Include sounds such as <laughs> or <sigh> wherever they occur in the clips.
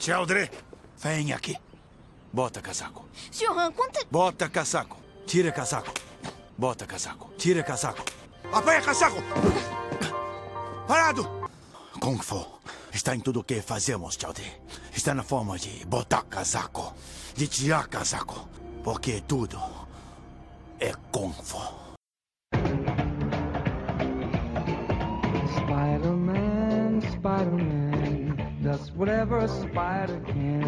Sheldre, vem aqui. Bota casaco. Johan, quanta. Bota casaco. Tira casaco. Bota casaco. Tira casaco. Apanha casaco! Parado! Kung Fu está em tudo o que fazemos, Chaldre. Está na forma de botar casaco, de tirar casaco. Porque tudo é Kung Fu. Spider-Man, Spider-Man, does whatever a spider can.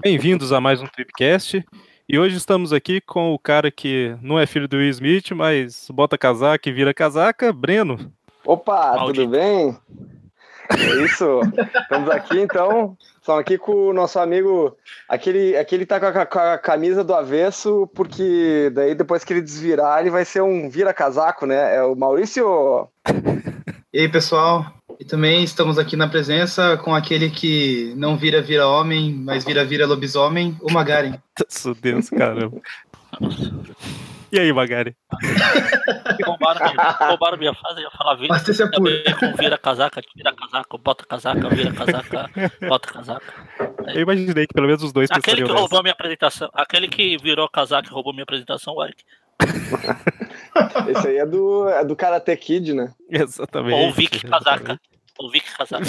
Bem-vindos a mais um Tripcast. E hoje estamos aqui com o cara que não é filho do Will Smith, mas bota casaca e vira casaca, Breno. Opa, Maldito. tudo bem? É isso. Estamos aqui então. Estamos aqui com o nosso amigo. Aquele, aquele tá com a, com a camisa do avesso, porque daí depois que ele desvirar, ele vai ser um vira-casaco, né? É o Maurício. E aí, pessoal? E também estamos aqui na presença com aquele que não vira vira homem, mas vira vira lobisomem, o Magaren. Meu Deus, caramba. E aí, Magari? <laughs> Roubaram, minha- roubaram minha frase, eu ia falar vira, apuro. também com vira casaca, tira casaca, bota casaca, vira casaca, bota casaca. <laughs> Eu imaginei que pelo menos os dois Aquele que roubou nessa. minha apresentação, aquele que virou casaca e roubou minha apresentação, o Eric. <laughs> Esse aí é do, é do Karate Kid, né? Exatamente. Ou o Vic casaca. O Vic casaca.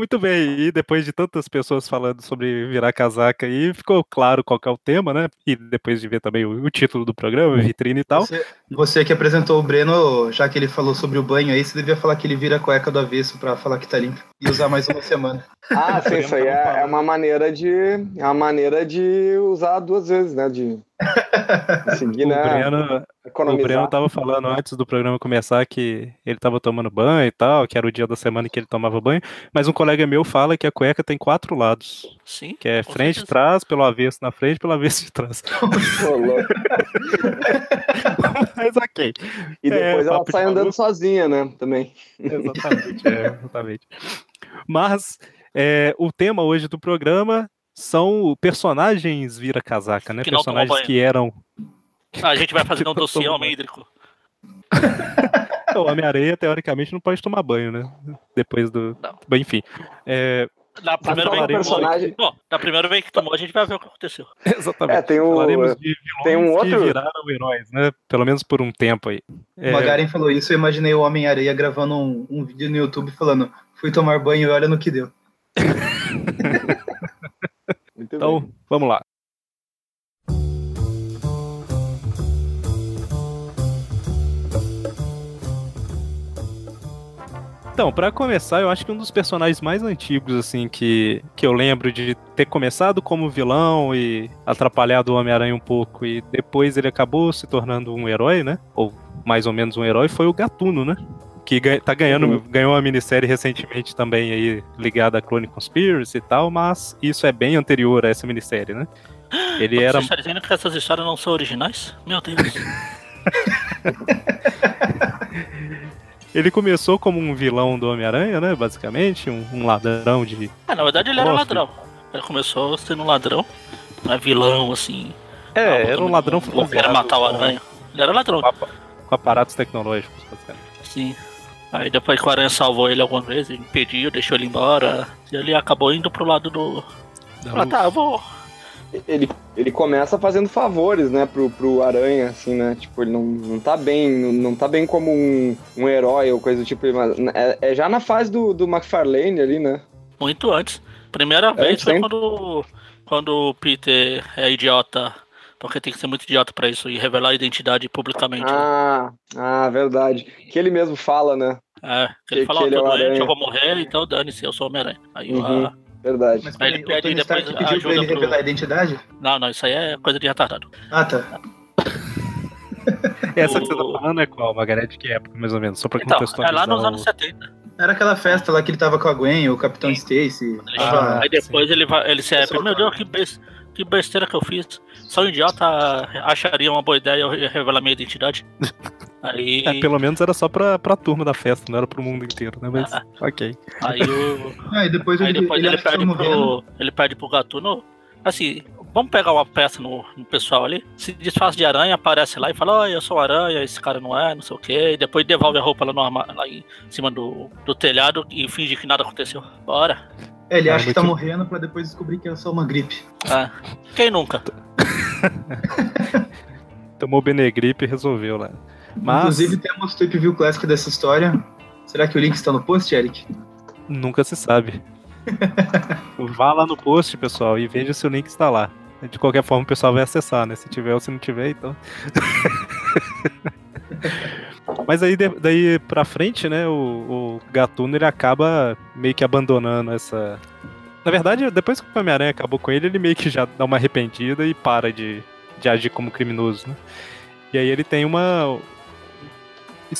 Muito bem, e depois de tantas pessoas falando sobre virar casaca aí, ficou claro qual que é o tema, né? E depois de ver também o, o título do programa, vitrine e tal. Você, você que apresentou o Breno, já que ele falou sobre o banho aí, você devia falar que ele vira a cueca do avesso pra falar que tá limpo. E usar mais uma semana. <laughs> Ah, sim, isso aí é, é uma maneira de. É uma maneira de usar duas vezes, né? De seguir, O? Breno, o Economizar. Breno tava falando antes do programa começar que ele tava tomando banho e tal, que era o dia da semana que ele tomava banho, mas um colega meu fala que a cueca tem quatro lados, Sim. que é frente, certeza. trás, pelo avesso na frente, pelo avesso de trás. <laughs> <laughs> Mas ok. E depois É, ela papo de sai andando maluco. sozinha, né? Também. Exatamente, é, exatamente. Mas é, o tema hoje do programa são personagens vira casaca, né? Que personagens que eram A gente vai fazer <laughs> um dossiê hídrico. <laughs> o Homem-Areia, teoricamente, não pode tomar banho, né? Depois do. Não. Bom, enfim. É, Na primeira vez que personagem- Bom, na primeira vez que tomou, a gente vai ver o que aconteceu. <laughs> exatamente. É, tem o. Falaremos de vilões tem um que outro- viraram heróis, né? Pelo menos por um tempo aí. O É, Magaren falou isso, eu imaginei o Homem-Areia gravando um, um vídeo no YouTube falando: fui tomar banho e olha no que deu. Então, vamos lá. Então, pra começar, eu acho que um dos personagens mais antigos, assim, que, que eu lembro de ter começado como vilão e atrapalhado o Homem-Aranha um pouco, e depois ele acabou se tornando um herói, né? Ou mais ou menos um herói, foi o Gatuno, né? Que ganha- tá ganhando, Uhum. ganhou uma minissérie recentemente também aí, ligada a Clone Conspiracy e tal, mas isso é bem anterior a essa minissérie, né? <gasps> Ele era Você está dizendo que essas histórias não são originais? Meu Deus. <laughs> Ele começou como um vilão do Homem-Aranha, né? Basicamente, um, um ladrão de. Ah, na verdade ele era Nossa. ladrão. Ele começou sendo um ladrão. Não é vilão, assim. É, Ah, era um ladrão não- matar o com- aranha. Ele era ladrão, com aparatos tecnológicos, basicamente. sim. Aí depois que o aranha salvou ele algumas vezes, impediu, deixou ele embora. E ele acabou indo pro lado do. Da Ah, tá, eu vou. Ele, ele começa fazendo favores, né, pro, pro Aranha, assim, né? Tipo, ele não, não tá bem, não, não tá bem como um, um herói ou coisa do tipo. Mas é, é já na fase do, do McFarlane ali, né? Muito antes. Primeira vez foi quando, quando o Peter é idiota. Porque tem que ser muito idiota pra isso e revelar a identidade publicamente. né? Ah, ah, verdade. Que ele mesmo fala, né? É, que ele que- fala, que ó, ele é tô o doente, Aranha. eu vou morrer, então dane-se, eu sou o Homem-Aranha. Aí Uhum. ah, Verdade. Mas Aí ele o pede Tony depois Stark pediu pra ele ajuda pro- revelar a identidade? Não, não, isso aí é coisa de retardado. Ah, tá. Essa que você tá o- falando é qual, Margarete? Que época, mais ou menos? Só pra Então, é contextualizar. lá nos anos 70. Era aquela festa lá que ele tava com a Gwen, o Capitão Stacy. Ah, aí depois ele vai, ele se Pessoal, meu Deus, que, bes- que besteira que eu fiz. Só um idiota acharia uma boa ideia eu re- revelar minha identidade. <laughs> Aí, É, pelo menos era só pra, pra turma da festa, não era pro mundo inteiro, né? Mas, Ah. ok. aí, o, <laughs> Ah, e depois, aí ele, depois ele, ele, tá pede pro. Ele pede pro Gatuno. Assim, vamos pegar uma peça no, no pessoal ali. Se disfarça de aranha, aparece lá e fala, olha, eu sou aranha, esse cara não é, não sei o quê. E depois devolve a roupa lá, no lá em cima do, do telhado e finge que nada aconteceu. Bora. É, ele É, acha que tá morrendo pra depois descobrir que é só uma gripe. É. Quem nunca? <laughs> Tomou Benegripe e resolveu lá. Mas Inclusive, temos Tweep View Classic dessa história. Será que o link está no post, Eric? nunca se sabe. <laughs> Vá lá no post, pessoal, e veja se o link está lá. De qualquer forma, o pessoal vai acessar, né? Se tiver ou se não tiver, então. <laughs> Mas aí, daí pra frente, né, o, o Gatuno ele acaba meio que abandonando essa. Na verdade, depois que o Homem-Aranha acabou com ele, ele meio que já dá uma arrependida e para de, de agir como criminoso, né? E aí ele tem uma.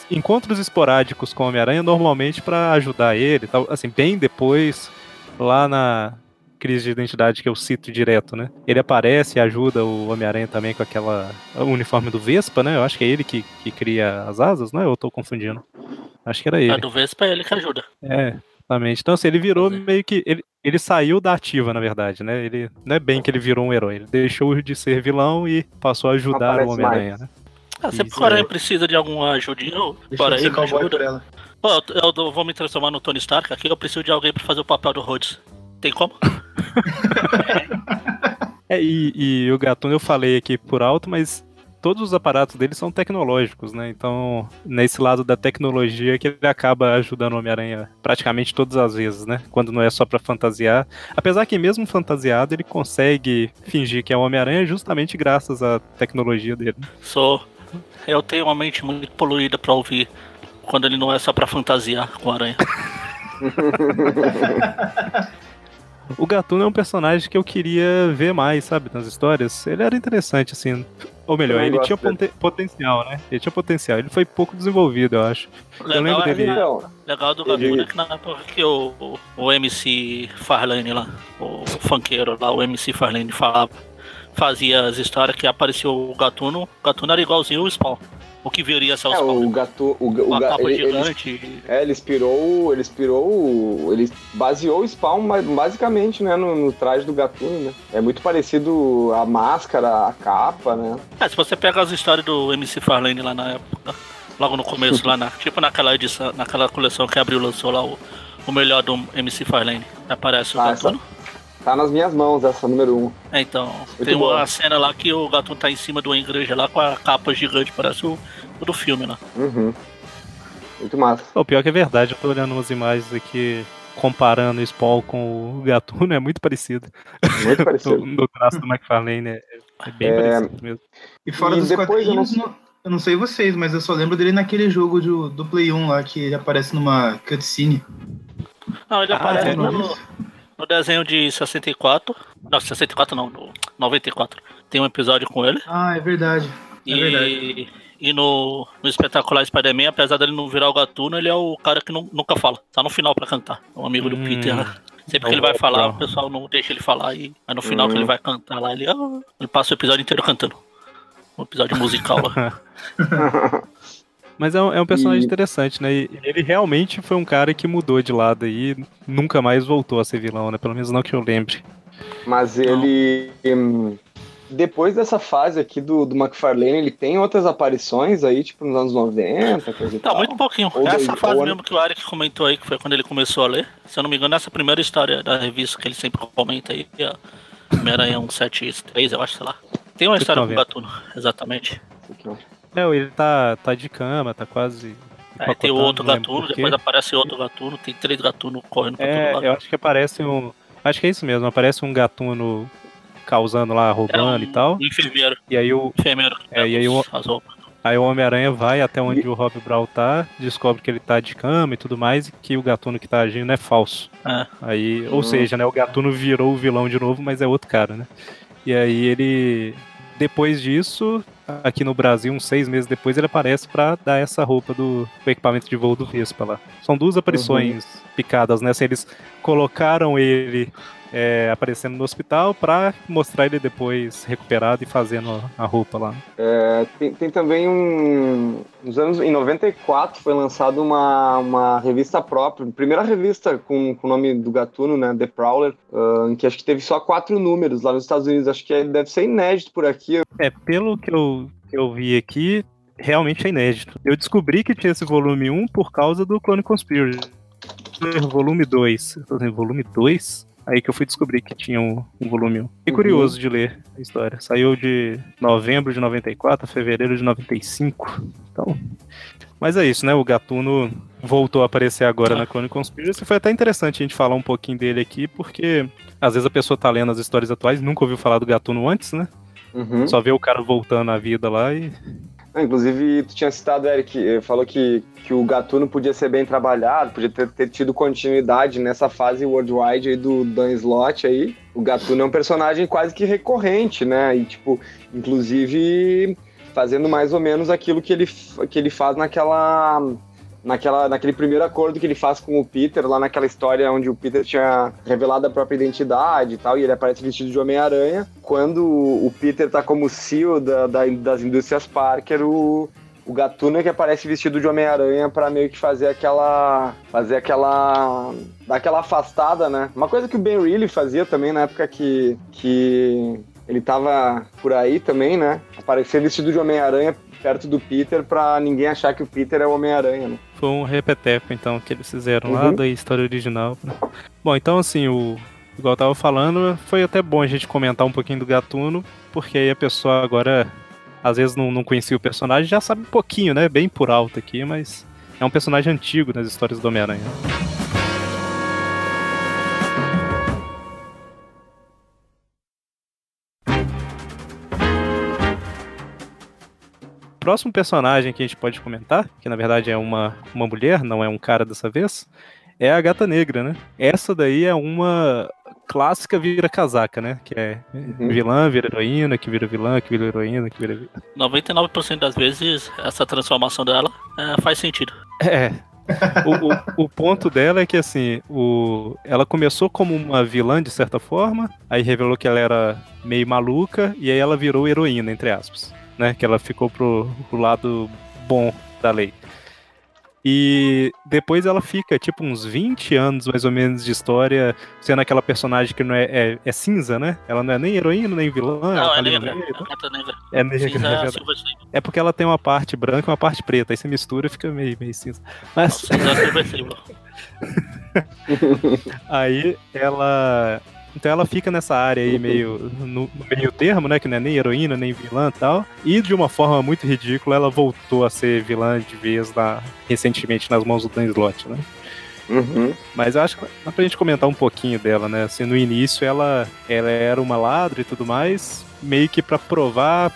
Encontros esporádicos com o Homem-Aranha, normalmente pra ajudar ele, tal, assim, bem depois, lá na crise de identidade que eu cito direto, né? Ele aparece e ajuda o Homem-Aranha também com aquela o uniforme do Vespa, né? Eu acho que é ele que, que cria as asas, né? Eu tô confundindo. Acho que era A ele. do Vespa é ele que ajuda. É, exatamente. Então, assim, ele virou é. meio que. Ele, ele saiu da ativa, na verdade, né? Ele não é bem que ele virou um herói. Ele deixou de ser vilão e passou a ajudar o Homem-Aranha, né? Ah, sempre que o Aranha é. precisa de alguma ajudinha, bora eu aí, ajuda. Pô, eu, eu- eu vou me transformar no Tony Stark aqui, eu preciso de alguém pra fazer o papel do Rhodes. Tem como? <laughs> É, e, e o Gatuno eu falei aqui por alto, mas todos os aparatos dele são tecnológicos, né? Então, nesse lado da tecnologia que ele acaba ajudando o Homem-Aranha praticamente todas as vezes, né? Quando não é só pra fantasiar. Apesar que mesmo fantasiado, ele consegue fingir que é o Homem-Aranha justamente graças à tecnologia dele. Sou. Eu tenho uma mente muito poluída pra ouvir quando ele não é só pra fantasiar com o Aranha. <laughs> O Gatuno é um personagem que eu queria ver mais, sabe, nas histórias. Ele era interessante, assim. Ou melhor, ele tinha poten- potencial, né? Ele tinha potencial. Ele foi pouco desenvolvido, eu acho. O Eu lembro legal, é, dele- Então, legal do Gatuno é que na época que o, o, o MC Farlane lá, o funkeiro lá, o MC Farlane falava, fazia as histórias que apareceu o Gatuno, o Gatuno era igualzinho o Spawn. O que viria a ser o é, Spawn. o gato. O, o, capa ele, ele- gigante. é, ele inspirou. Ele inspirou. o- Ele baseou o Spawn basicamente, né? No, no traje do Gatuno, né? É muito parecido a máscara, a capa, né? É, se você pega as histórias do MC Farlane lá na época, logo no começo, lá na, <laughs> tipo naquela edição, naquela coleção que abriu lançou lá o, o melhor do MC Farlane, aparece o Ah, Gatuno. Tá nas minhas mãos essa número um. É, então, Muito tem uma boa. cena lá que o Gatuno tá em cima de uma igreja lá com a capa gigante, parece o, o do filme lá. Uhum. Muito massa. O pior que é verdade, eu tô olhando umas imagens aqui comparando o Spawn com o Gatuno, <laughs> é muito parecido. Muito <laughs> No, parecido. no traço do McFarlane, é, é bem É. parecido mesmo. E fora E dos depois eu não eu não sei vocês, mas eu só lembro dele naquele jogo do, do Play 1 lá, que ele aparece numa cutscene. Não, ele Ah, aparece é, no. No desenho de 64. Não, 64 não, no 94. Tem um episódio com ele. Ah, é verdade. É verdade. E, e no, no espetacular Spider-Man, apesar dele não virar o Gatuno, ele é o cara que nu- nunca fala. Tá no final pra cantar. É um amigo do Hum. Peter. né? Sempre É que ele o vai falar, o pessoal não deixa ele falar. E aí no final Hum. que ele vai cantar lá, ele, ah, ele passa o episódio inteiro cantando. Um episódio musical lá. <laughs> Mas é um, é um personagem E- interessante, né? E ele realmente foi um cara que mudou de lado aí e nunca mais voltou a ser vilão, né? Pelo menos não que eu lembre. Mas ele. hum, Depois dessa fase aqui do, do McFarlane, ele tem outras aparições aí, tipo nos anos 90, coisa e Tá, muito pouquinho. Ou Essa fase ou ano- mesmo que o Eric comentou aí, que foi quando ele começou a ler. Se eu não me engano, essa primeira história da revista que ele sempre comenta aí, que é a Homem-Aranha 173, eu acho, sei lá. Tem uma história com o 190. Gatuno, exatamente. Isso aqui, É, ele tá, tá de cama, tá quase. Aí tem o empacotado, outro Gatuno, depois aparece outro Gatuno, tem três Gatuno correndo pra todo É, lado. eu acho que aparece um. Acho que é isso mesmo, aparece um gatuno causando lá, É roubando um, e tal. um enfermeiro, E aí o, enfermeiro É, e aí o- aí o Homem-Aranha vai até onde o Rob Brown tá, descobre que ele tá de cama e tudo mais, e que o gatuno que tá agindo é falso. É. Aí, ou seja, né, o gatuno virou o vilão de novo, mas é outro cara, né? E aí ele. Depois disso, aqui no Brasil, uns seis meses depois, ele aparece pra dar essa roupa do, do equipamento de voo do Vespa lá. São duas aparições picadas, né? Se eles colocaram ele é, aparecendo no hospital pra mostrar ele depois recuperado e fazendo a roupa lá. É, tem, tem também um. Nos anos. Em 94 foi lançada uma, uma revista própria, primeira revista com, com o nome do gatuno, né? The Prowler, uh, que acho que teve só quatro números lá nos Estados Unidos. Acho que deve ser inédito por aqui. É, pelo que eu, que eu vi aqui, realmente é inédito. Eu descobri que tinha esse volume 1 por causa do Clone Conspiracy. Volume 2. Volume 2? Aí que eu fui descobrir que tinha um, um volume 1. Fiquei Uhum. curioso de ler a história. Saiu de novembro de 94 a fevereiro de 95. Então. Mas é isso, né? O Gatuno voltou a aparecer agora na Clone Conspiracy. Foi até interessante a gente falar um pouquinho dele aqui, porque às vezes a pessoa tá lendo as histórias atuais, nunca ouviu falar do Gatuno antes, né? Uhum. Só vê o cara voltando à vida lá e. Inclusive, tu tinha citado, Eric, eh, falou que, que o Gatuno podia ser bem trabalhado, podia ter, ter tido continuidade nessa fase worldwide aí do Dan Slott aí. O Gatuno é um personagem quase que recorrente, né? E, tipo, inclusive fazendo mais ou menos aquilo que ele, que ele faz naquela, naquela, naquele primeiro acordo que ele faz com o Peter, lá naquela história onde o Peter tinha revelado a própria identidade e tal, e ele aparece vestido de Homem-Aranha. Quando o Peter tá como CEO da, da- das indústrias Parker, o, o Gatuno é que aparece vestido de Homem-Aranha pra meio que fazer aquela. fazer aquela. dar aquela afastada, né? Uma coisa que o Ben Reilly fazia também na época que. que ele tava por aí também, né? Aparecer vestido de Homem-Aranha perto do Peter pra ninguém achar que o Peter é o Homem-Aranha, né? Foi um repeteco, então, que eles fizeram lá Uhum. da história original. né? Bom, então, assim, o. Igual eu tava falando, foi até bom a gente comentar um pouquinho do Gatuno, porque aí a pessoa agora, às vezes não, não conhecia o personagem, já sabe um pouquinho, né? Bem por alto aqui, mas é um personagem antigo nas histórias do Homem-Aranha. Próximo personagem que a gente pode comentar, que na verdade é uma, uma mulher, não é um cara dessa vez, é a Gata Negra, né? Essa daí é uma clássica vira-casaca, né? Que é Uhum. vilã, vira heroína, que vira vilã, que vira heroína, que vira. 99% das vezes essa transformação dela é, faz sentido. É. O, o, o ponto dela é que assim, o, ela começou como uma vilã de certa forma, aí revelou que ela era meio maluca, e aí ela virou heroína, entre aspas. Né? Que ela ficou pro, pro lado bom da lei. E depois ela fica, tipo, uns 20 anos mais ou menos de história, sendo aquela personagem que não é, é, é cinza, né? Ela não é nem heroína, nem vilã. ela Não, tá é ali no negra. É negra. É é porque ela tem uma parte branca e uma parte preta. Aí você mistura e fica meio, meio cinza. Mas Cinza <laughs> aí ela. Então ela fica nessa área aí meio no, no meio termo, né? Que não é nem heroína, nem vilã e tal. E de uma forma muito ridícula, ela voltou a ser vilã de vez na, recentemente nas mãos do Dan Slott, né? Uhum. Mas eu acho que dá pra gente comentar um pouquinho dela, né? Assim, no início ela, ela era uma ladra e tudo mais, meio que pra provar.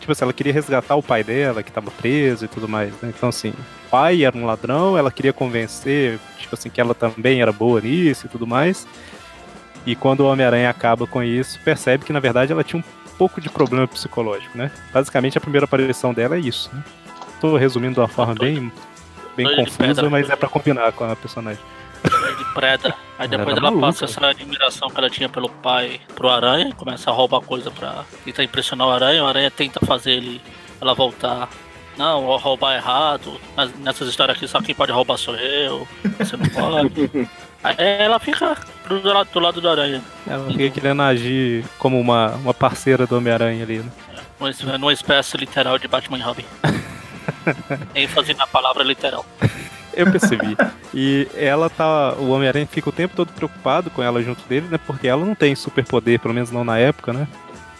Tipo assim, ela queria resgatar o pai dela, que tava preso e tudo mais, né? Então, assim, o pai era um ladrão, ela queria convencer, tipo assim, que ela também era boa nisso e tudo mais. E quando o Homem-Aranha acaba com isso, percebe que na verdade ela tinha um pouco de problema psicológico, né? Basicamente a primeira aparição dela é isso, né? Tô resumindo de uma forma bem, bem Doido confusa, mas é pra combinar com a personagem. de preda. Aí Ela depois ela maluca. passa essa admiração que ela tinha pelo pai pro Aranha, começa a roubar coisa pra tentar impressionar o Aranha, o Aranha tenta fazer ele ela voltar. Não, vou roubar errado. Mas nessas histórias aqui só quem pode roubar sou eu. Você não pode. <laughs> Ela fica do lado do, lado do Aranha. Ela fica querendo agir como uma, uma parceira do Homem-Aranha ali, né? Numa espécie literal de Batman e Robin. <laughs> ênfase na palavra literal. Eu percebi. e ela tá. O Homem-Aranha fica o tempo todo preocupado com ela junto dele, né? Porque ela não tem superpoder, pelo menos não na época, né?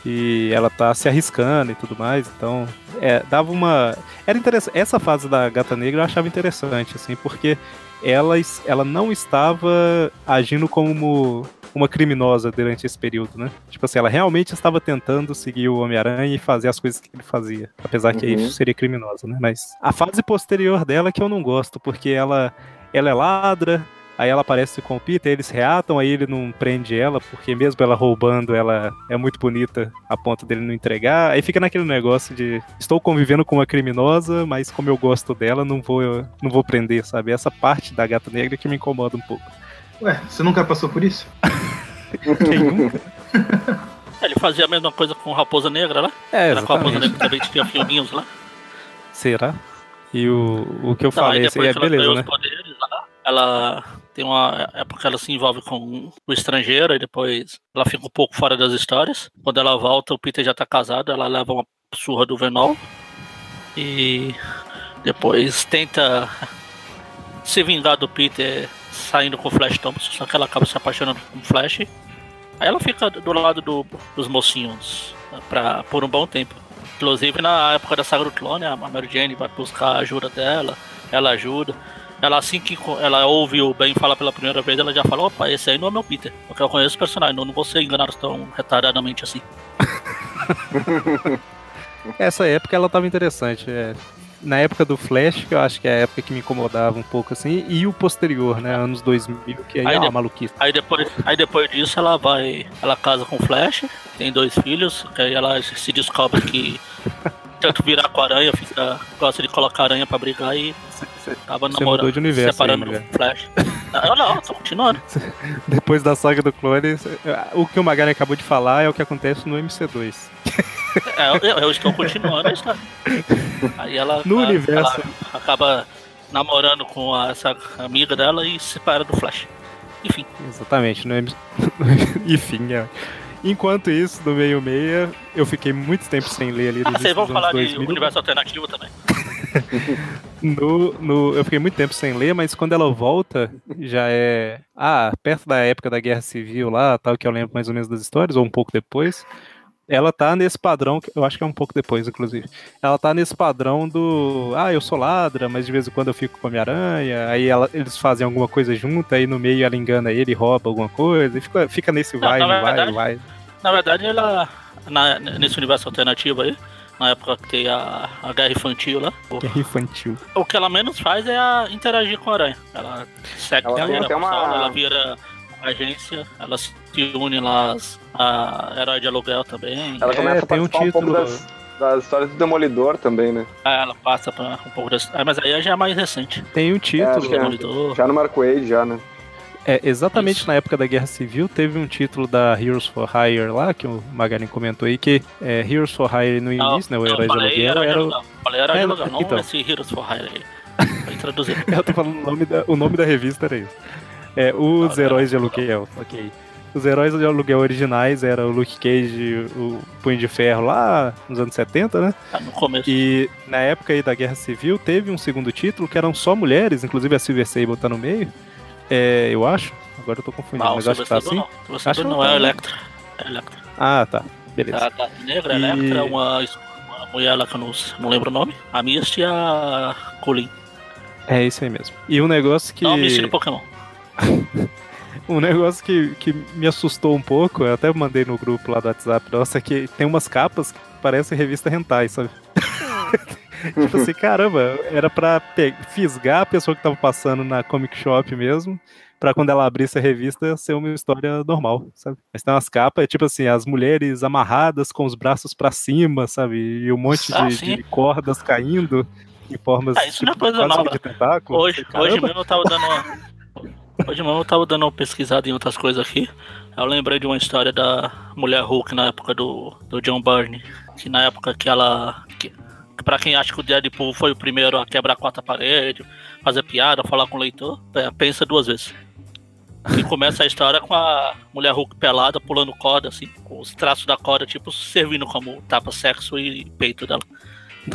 E ela tá se arriscando e tudo mais, então. É, dava uma. Era interessante. Essa fase da Gata Negra eu achava interessante, assim, porque ela, ela não estava agindo como uma criminosa durante esse período, né? Tipo assim, ela realmente estava tentando seguir o Homem-Aranha e fazer as coisas que ele fazia. Apesar que Uhum. isso seria criminosa, né? Mas a fase posterior dela é que eu não gosto, porque ela, ela é ladra, aí ela aparece com o Peter, eles reatam, aí ele não prende ela, porque mesmo ela roubando, ela é muito bonita a ponto dele não entregar. Aí fica naquele negócio de estou convivendo com uma criminosa, mas como eu gosto dela, não vou, não vou prender, sabe? Essa parte da gata negra que me incomoda um pouco. Ué, você nunca passou por isso? <laughs> Quem nunca? Ele fazia a mesma coisa com Raposa Negra lá. É, Era com a Raposa exatamente. Negra também tinha filminhos lá. Será? E o, o que eu Então, aí falei, aí depois é beleza, ganhou né? os poderes lá, ela tem uma época ela se envolve com o estrangeiro e depois ela fica um pouco fora das histórias. Quando ela volta, o Peter já tá casado, ela leva uma surra do Venol e depois tenta <laughs> se vingar do Peter saindo com o Flash Thompson, só que ela acaba se apaixonando com o Flash. Aí ela fica do lado do- dos mocinhos pra, por um bom tempo. Inclusive na época da saga do clone, a Mary Jane vai buscar a ajuda dela, ela ajuda. Ela assim que ela ouve o Ben falar pela primeira vez, ela já fala, opa, esse aí não é meu Peter. Porque eu conheço o personagem, não, não vou ser enganado tão retardadamente assim. <laughs> Essa época ela tava interessante. é. Na época do Flash, que eu acho que é a época que me incomodava um pouco assim, e o posterior, né? Anos 2000, que aí, Aí é uma maluquice. Aí depois, aí depois disso ela vai. Ela casa com o Flash, tem dois filhos, aí ela se descobre que tanto virar com a aranha, fica, gosta de colocar aranha pra brigar e Você namorando, de universo separando aí, o Flash. Não, não, tô continuando. <laughs> Depois da saga do clone, o que o Magari acabou de falar é o que acontece no MC2. É, eu, eu estou continuando a história. Aí ela, No ela- universo. ela acaba namorando com a- essa amiga dela e se separa do Flash. Enfim, Exatamente, no MC... <laughs> Enfim, é. Enquanto isso, no meio meia, eu fiquei muito tempo sem ler ali ah, vocês vão falar de 2000. universo alternativo também. <laughs> No, no, eu fiquei muito tempo sem ler, mas quando ela volta, já é. Ah, perto da época da Guerra Civil lá, tal, que eu lembro mais ou menos das histórias, ou um pouco depois. Ela tá nesse padrão, que eu acho que é um pouco depois, inclusive. Ela tá nesse padrão do. Ah, eu sou ladra, mas de vez em quando eu fico com a Homem-Aranha. Aí ela- eles fazem alguma coisa junto, aí no meio ela engana ele, rouba alguma coisa, e fica, fica nesse vai, na vai, verdade- vai. Na verdade, ela. na- nesse universo alternativo aí, na época que tem a, a guerra infantil lá, é infantil. o que ela menos faz é a interagir com a aranha. Ela segue Ela ela, tem ela, até uma- ela vira agência, ela se une lá a herói de aluguel também. Ela É, começa a tem um um, pouco das, das histórias do Demolidor também, né? Aí ela passa pra um pouco desse. Ah, mas aí já é mais recente. Tem um título. é. Demolidor. Já no Mark Wade, já, né? É, exatamente Isso. na época da Guerra Civil, teve um título da Heroes for Hire lá, que o Magarin comentou aí, que é, Heroes for Hire no Não, início, né, o não, herói de aluguel, era o... Falei herói de É, aluguel, não então. esse Heroes for Hire aí. <laughs> Pra. Eu tô falando o nome da, o nome da revista era isso. É, <laughs> os Não, heróis de não, aluguel, ok. Os heróis de aluguel originais eram o Luke Cage, o Punho de Ferro lá nos anos 70, né? Tá no começo. E na época aí da Guerra Civil teve um segundo título que eram só mulheres, inclusive a Silver Sable tá no meio. É, eu acho. Agora eu tô confundindo, Não, mas acho que tá assim. Não. Acho não, tá, é a né? Electra. É Electra. Ah, tá. Beleza. A da negra, E- Electra, uma, uma mulher lá que eu não, não lembro o nome. A Misty e a Colin. É isso aí mesmo. E um negócio que. Não, Misty do Pokémon. <laughs> Um negócio que, que me assustou um pouco, eu até mandei no grupo lá do WhatsApp, nossa, é que tem umas capas que parecem revista hentai, sabe? <laughs> tipo assim, caramba, era pra fisgar a pessoa que tava passando na comic shop mesmo, pra quando ela abrisse a revista ser uma história normal, sabe? Mas tem umas capas, é tipo assim, as mulheres amarradas com os braços pra cima, sabe? E um monte Ah, de, cordas caindo em formas Ah, isso não é tipo, coisa nova. de tentáculo. Hoje, hoje mesmo eu tava dando uma. <laughs> Hoje mesmo eu tava dando uma pesquisada em outras coisas aqui. Eu lembrei de uma história da mulher Hulk na época do, do John Byrne. Que na época que ela. Que, pra quem acha que o Deadpool foi o primeiro a quebrar a quarta parede, fazer piada, falar com o leitor, é, pensa duas vezes. Que começa a história com a mulher Hulk pelada, pulando corda, assim, com os traços da corda, tipo, servindo como tapa-sexo e peito dela.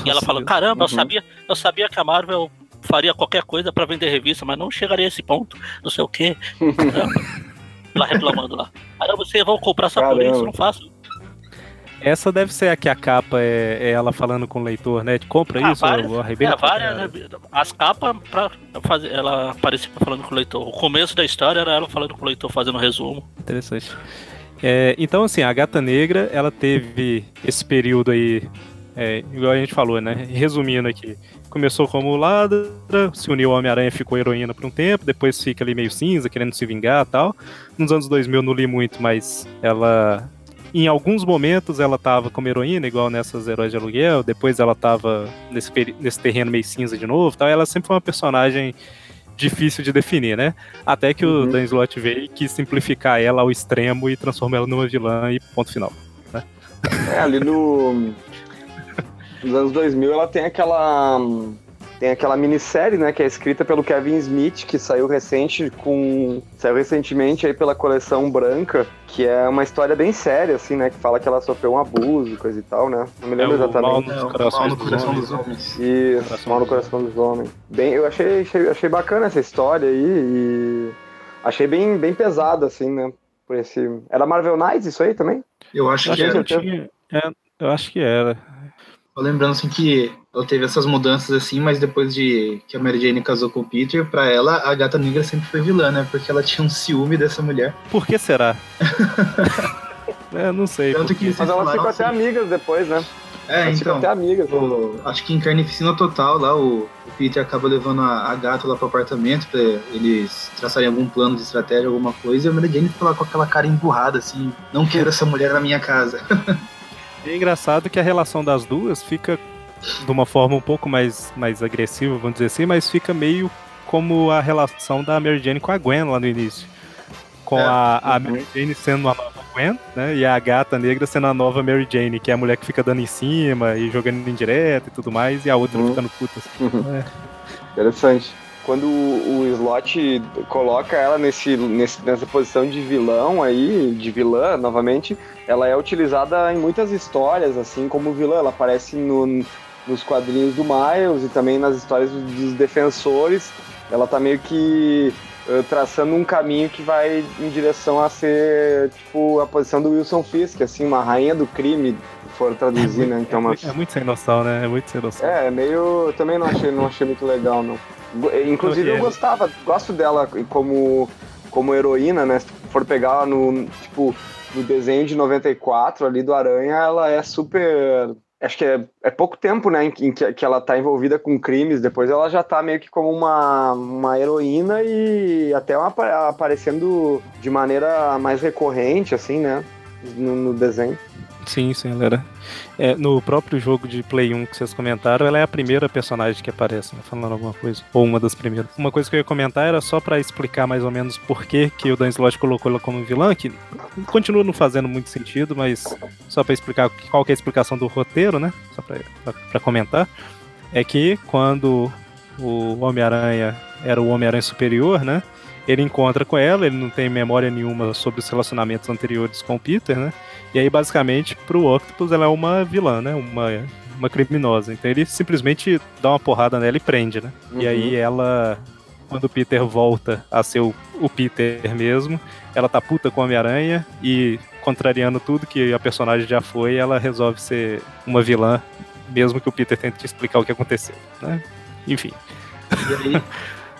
E ela Nossa, fala, caramba, eu Uhum. sabia, eu sabia que a Marvel faria qualquer coisa pra vender revista, mas não chegaria a esse ponto, não sei o quê. <laughs> lá reclamando lá. Aí vocês vão comprar só por Caramba. isso, não faço. Essa deve ser a que a capa é, é ela falando com o leitor, né? De compra Ah, isso, várias- ou arrebenta. É, várias, cara. as capas pra fazer, ela aparecia falando com o leitor. O começo da história era ela falando com o leitor, fazendo resumo. Interessante. É, então, assim, a Gata Negra, ela teve esse período aí, é, igual a gente falou, né? Resumindo aqui. Começou como ladra, se uniu ao Homem-Aranha, ficou heroína por um tempo, depois fica ali meio cinza, querendo se vingar e tal. Nos anos 2000 eu não li muito, mas ela... Em alguns momentos ela tava como heroína, igual nessas Heróis de Aluguel, depois ela tava nesse, nesse terreno meio cinza de novo, tal. ela sempre foi uma personagem difícil de definir, né? Até que Uhum. o Dan Slott veio e quis simplificar ela ao extremo e transformar ela numa vilã e ponto final. É, ali no. Nos anos 2000 ela tem aquela. Tem aquela minissérie, né, que é escrita pelo Kevin Smith, que saiu recente com. Saiu recentemente aí pela coleção branca, que é uma história bem séria, assim, né? Que fala que ela sofreu um abuso e coisa e tal, né? Não me lembro É Mal exatamente. É, mal no coração homens, dos homens. Isso, Coração mal no coração dos homens. Bem, eu achei, achei, achei bacana essa história aí e achei bem, bem pesado, assim, né? Por esse. Era Marvel Knights isso aí também? Eu acho Eu que é. não tinha. é, eu acho que era. Tô lembrando assim que ela teve essas mudanças assim, mas depois de que a Mary Jane casou com o Peter, pra ela a gata negra sempre foi vilã, né? Porque ela tinha um ciúme dessa mulher. Por que será? <laughs> é, não sei. Tanto que Mas elas ficam falaram até assim- amigas depois, né? É, Elas ficam então. até amigas. né? o- acho que em Carnificina Total lá, o, o Peter acaba levando a, a gata lá pro apartamento pra eles traçarem algum plano de estratégia, alguma coisa, e a Mary Jane fica lá com aquela cara emburrada, assim, não quero essa mulher na minha casa. <laughs> É engraçado que a relação das duas fica de uma forma um pouco mais, mais agressiva, vamos dizer assim, mas fica meio como a relação da Mary Jane com a Gwen lá no início. Com É. a, a Mary Jane sendo a nova Gwen, né? E a gata negra sendo a nova Mary Jane, que é a mulher que fica dando em cima e jogando indireta e tudo mais, e a outra Uhum. ficando puta. assim. Interessante. Quando o, o Slot coloca ela nesse, nesse- nessa posição de vilão aí, de vilã, novamente, ela é utilizada em muitas histórias, assim, como vilã. Ela aparece no- nos quadrinhos do Miles e também nas histórias dos, defensores. Ela tá meio que eh, traçando um caminho que vai em direção a ser, tipo, a posição do Wilson Fisk, assim, uma rainha do crime, se for traduzir, né? Então, é, muito, é muito sem noção, né? É muito sem noção. É, meio. eu Também não achei, não achei muito legal, não. Go- Inclusive eu É. gostava, gosto dela como, como heroína, né? Se for pegar ela no, tipo, no desenho de 94 ali do Aranha, ela é super. Acho que é, é pouco tempo, né, em, que- que, ela tá envolvida com crimes, depois ela já tá meio que como uma, uma heroína e até uma, apa- aparecendo de maneira mais recorrente, assim, né, no, no desenho. Sim, sim, ela era. É, no próprio jogo de Play 1 que vocês comentaram, ela é a primeira personagem que aparece, né, falando alguma coisa. Ou uma das primeiras. Uma coisa que eu ia comentar era só pra explicar mais ou menos por que, que o Dan Slott colocou ela como vilã, que continua não fazendo muito sentido, mas só pra explicar qual que é a explicação do roteiro, né? Só pra comentar. É que quando o Homem-Aranha era o Homem-Aranha superior, né? Ele encontra com ela, ele não tem memória nenhuma sobre os relacionamentos anteriores com o Peter, né? E aí, basicamente, pro Octopus ela é uma vilã, né? Uma, uma criminosa. Então ele simplesmente dá uma porrada nela e prende, né? E aí ela, quando o Peter volta a ser o, o Peter mesmo, ela tá puta com o Homem-Aranha e, contrariando tudo que a personagem já foi, ela resolve ser uma vilã, mesmo que o Peter tente explicar o que aconteceu, né? Enfim. E aí,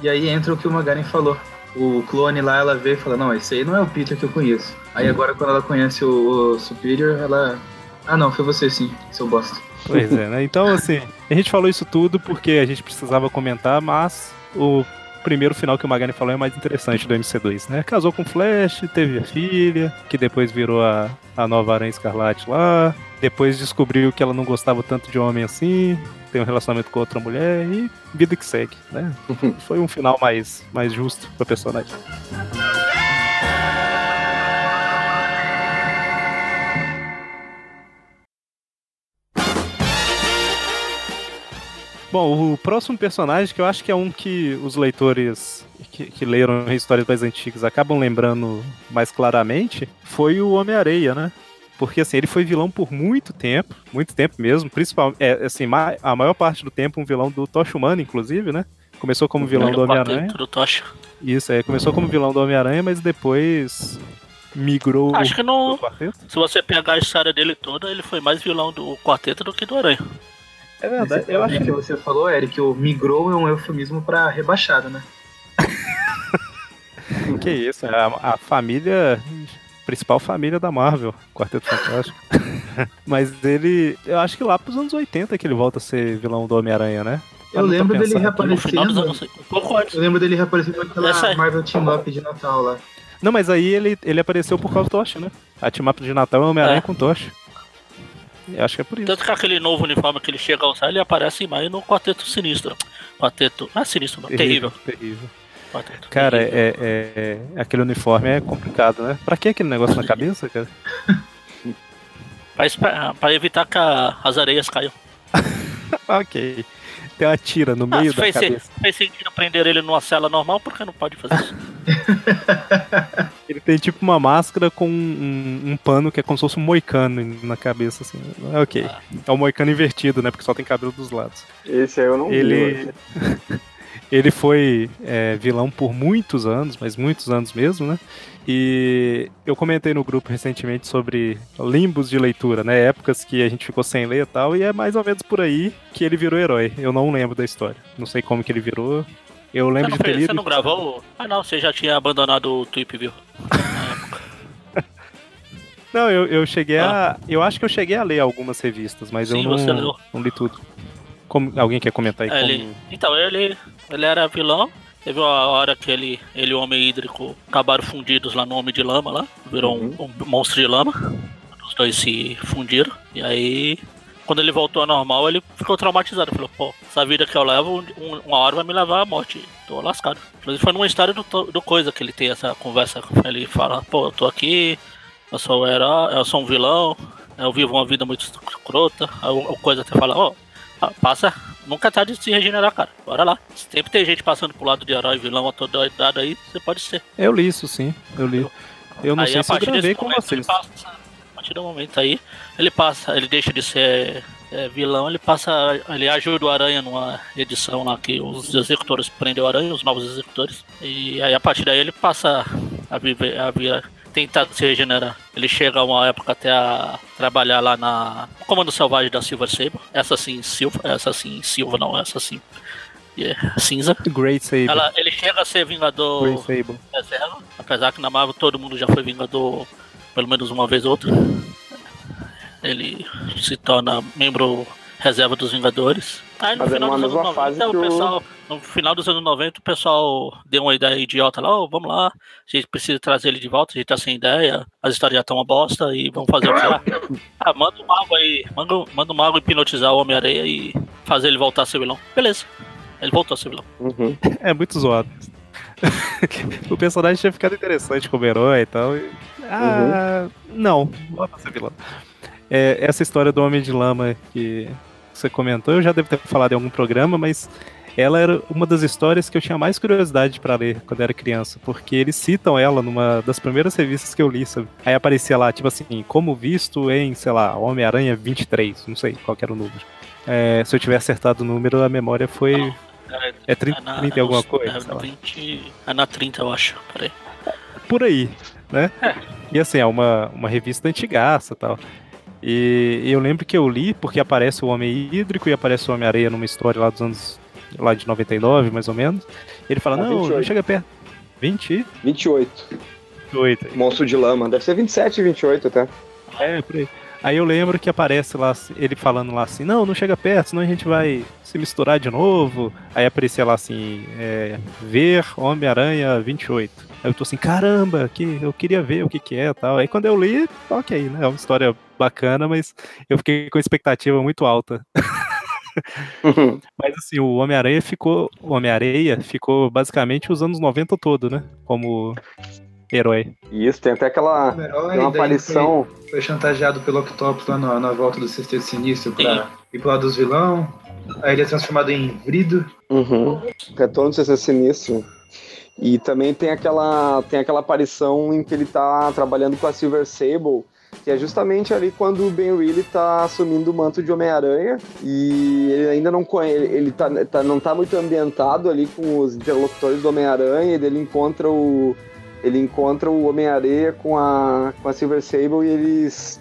e aí entra o que o Magaren falou. O clone lá, ela vê e fala, não, esse aí não é o Peter que eu conheço. Aí agora quando ela conhece o, o Superior, ela. Ah não, foi você sim, seu bosta. Pois é, né? Então, assim, a gente falou isso tudo porque a gente precisava comentar, mas o primeiro final que o Magani falou é mais interessante do MC2, né? Casou com o Flash, teve a filha, que depois virou a, a nova Aranha Escarlate lá, depois descobriu que ela não gostava tanto de homem assim, tem um relacionamento com outra mulher e vida que segue, né? <laughs> Foi um final mais, mais justo pra personagem. Bom, o próximo personagem que eu acho que é um que os leitores que, que leram histórias mais antigas acabam lembrando mais claramente foi o Homem-Areia, né? Porque assim, ele foi vilão por muito tempo, muito tempo mesmo, principalmente, é, assim, ma- a maior parte do tempo um vilão do Tocha Humano, inclusive, né? Começou como vilão do Homem-Aranha. Isso, é, começou como vilão do Homem-Aranha, mas depois migrou Acho que não. Se você pegar a história dele toda, ele foi mais vilão do quarteto do que do Aranha. É Esse eu que você falou, Eric, o migrou é um eufemismo pra rebaixada, né? <laughs> Que isso, é a, a família, principal família da Marvel, Quarteto Fantástico. <laughs> Mas ele, eu acho que lá pros anos 80 que ele volta a ser vilão do Homem-Aranha, né? Eu lembro reaparecendo. anos. Um pouco antes. Eu lembro dele reaparecendo naquela Essa aí. Marvel Team Up de Natal lá. Não, mas aí ele, ele apareceu por causa do Tocha, né? A team up de Natal é Homem-Aranha É. com Tocha. Eu acho que é por isso. Tanto que aquele novo uniforme que ele chega a usar, ele aparece mais no quarteto sinistro. Quarteto. Não é sinistro, não. Terrível. Terrível. Quarteto. Cara, E- é, é- é- aquele uniforme é complicado, né? Pra que aquele negócio na cabeça, cara? Pra, pra evitar que a- as areias caiam. <laughs> ok. Tem uma tira no Ah, meio da fez, se- cabeça. fez sentido prender ele numa cela normal, por que não pode fazer isso? <laughs> Ele tem tipo uma máscara com um, um pano que é como se fosse um moicano na cabeça, assim. Ok. É um moicano invertido, né? Porque só tem cabelo dos lados. Esse aí eu não vi. Ele. <laughs> ele foi é, vilão por muitos anos, mas muitos anos mesmo, né? E eu comentei no grupo recentemente sobre limbos de leitura, né? Épocas que a gente ficou sem ler e tal, e é mais ou menos por aí que ele virou herói. Eu não lembro da história. Não sei como que ele virou. Eu lembro não, de ter fez- você lido. não gravou? Ah, não, você já tinha abandonado o Tweep, viu? <laughs> Não, eu, eu cheguei a. Eu acho que eu cheguei a ler algumas revistas, mas Ah. Sim, eu não, não li tudo. Como, alguém quer comentar aí? É, como- ele, então, ele, ele era vilão. Teve uma hora que ele, ele e o Homem Hídrico acabaram fundidos lá no Homem de Lama, lá. Virou um- um, monstro de lama. Os dois se fundiram. E aí, quando ele voltou ao normal, ele ficou traumatizado. Falou, pô, essa vida que eu levo, um- uma hora vai me levar à morte. Tô lascado. Inclusive, foi numa história do, do Coisa que ele tem essa conversa. Ele fala, pô, eu tô aqui, eu sou o herói, eu sou um vilão, eu vivo uma vida muito escrota. Aí o Coisa até fala, ó, ah, passa, nunca tá de se regenerar, cara. Bora lá. Sempre tem gente passando pro lado de herói vilão a toda idade aí, você pode ser. Eu li isso, sim. Eu li. Eu não aí sei a se eu partir gravei com vocês. Ele passa, a partir do momento aí, ele passa, ele deixa de ser é, vilão, ele passa, ele ajuda o Aranha numa edição lá que os executores prendem o Aranha, os novos executores. E aí a partir daí ele passa a viver, a vir, tentar se regenerar. Ele chega a uma época até a trabalhar lá na Comando Selvagem da Silver Sable. Essa sim, Silva, essa sim, Silva não, essa sim. é, cinza. Great Sable. Ela, ele chega a ser Vingador Great reserva, apesar que na Marvel todo mundo já foi Vingador pelo menos uma vez ou outra. Ele se torna membro reserva dos Vingadores. Aí no Mas é final numa dos anos mesma 90, fase o que o- pessoal, no final dos anos 90, o pessoal deu uma ideia idiota lá, ó, vamos lá, a gente precisa trazer ele de volta, a gente tá sem ideia, as histórias já estão uma bosta e vamos fazer o que lá. <laughs> Ah, manda o mago aí, manda, manda o mago hipnotizar o Homem-Areia e fazer ele voltar a ser vilão. Beleza. Ele voltou a ser vilão. Uhum. <laughs> É muito zoado. <laughs> o personagem tinha ficado interessante como herói e tal. e- Ah, não, bota ser vilão. É, essa história do Homem de Lama que você comentou, eu já devo ter falado em algum programa, mas ela era uma das histórias que eu tinha mais curiosidade pra ler quando era criança, porque eles citam ela numa das primeiras revistas que eu li, sabe? Aí aparecia lá, tipo assim, como visto em, sei lá, Homem-Aranha 23, não sei qual que era o número. É, se eu tiver acertado o número, a memória foi. É, É 30, é na- 30 e alguma é coisa? lá. 20, é na 30, eu acho. Peraí. por aí, né? E assim, é uma, uma revista antigaça e tal. E eu lembro que eu li porque aparece o Homem Hídrico e aparece o Homem-Areia numa história lá dos anos lá de 99, mais ou menos. Ele fala, Ah, não, não 28. chega perto. 28? 28. aí. Monstro de lama. Deve ser 27, 28 até. É, por aí. Aí eu lembro que aparece lá ele falando lá assim, não, não chega perto, senão a gente vai se misturar de novo. Aí aparecia lá assim, é, ver Homem-Aranha 28. Aí eu tô assim, caramba, que eu queria ver o que que é e tal. Aí quando eu li, ok, né? É uma história bacana, mas eu fiquei com expectativa muito alta. <laughs> <laughs> Mas assim, o Homem-Aranha ficou. O Homem-Areia ficou basicamente os anos 90 todo, né? Como herói. Isso, tem até aquela. Herói, Tem uma aparição. Foi, foi chantageado pelo Octopus lá na, na volta do Sexteto Sinistro pra ir pro lado dos vilão. Aí ele é transformado em Vrido. Uhum. Retorno do CC Sinistro. E também tem aquela, tem aquela aparição em que ele tá trabalhando com a Silver Sable, que é justamente ali quando o Ben Reilly tá assumindo o manto de Homem-Aranha e ele ainda não conhece, ele tá, tá- não tá muito ambientado ali com os interlocutores do Homem-Aranha, ele encontra o ele encontra o Homem-Areia com a, com a Silver Sable e eles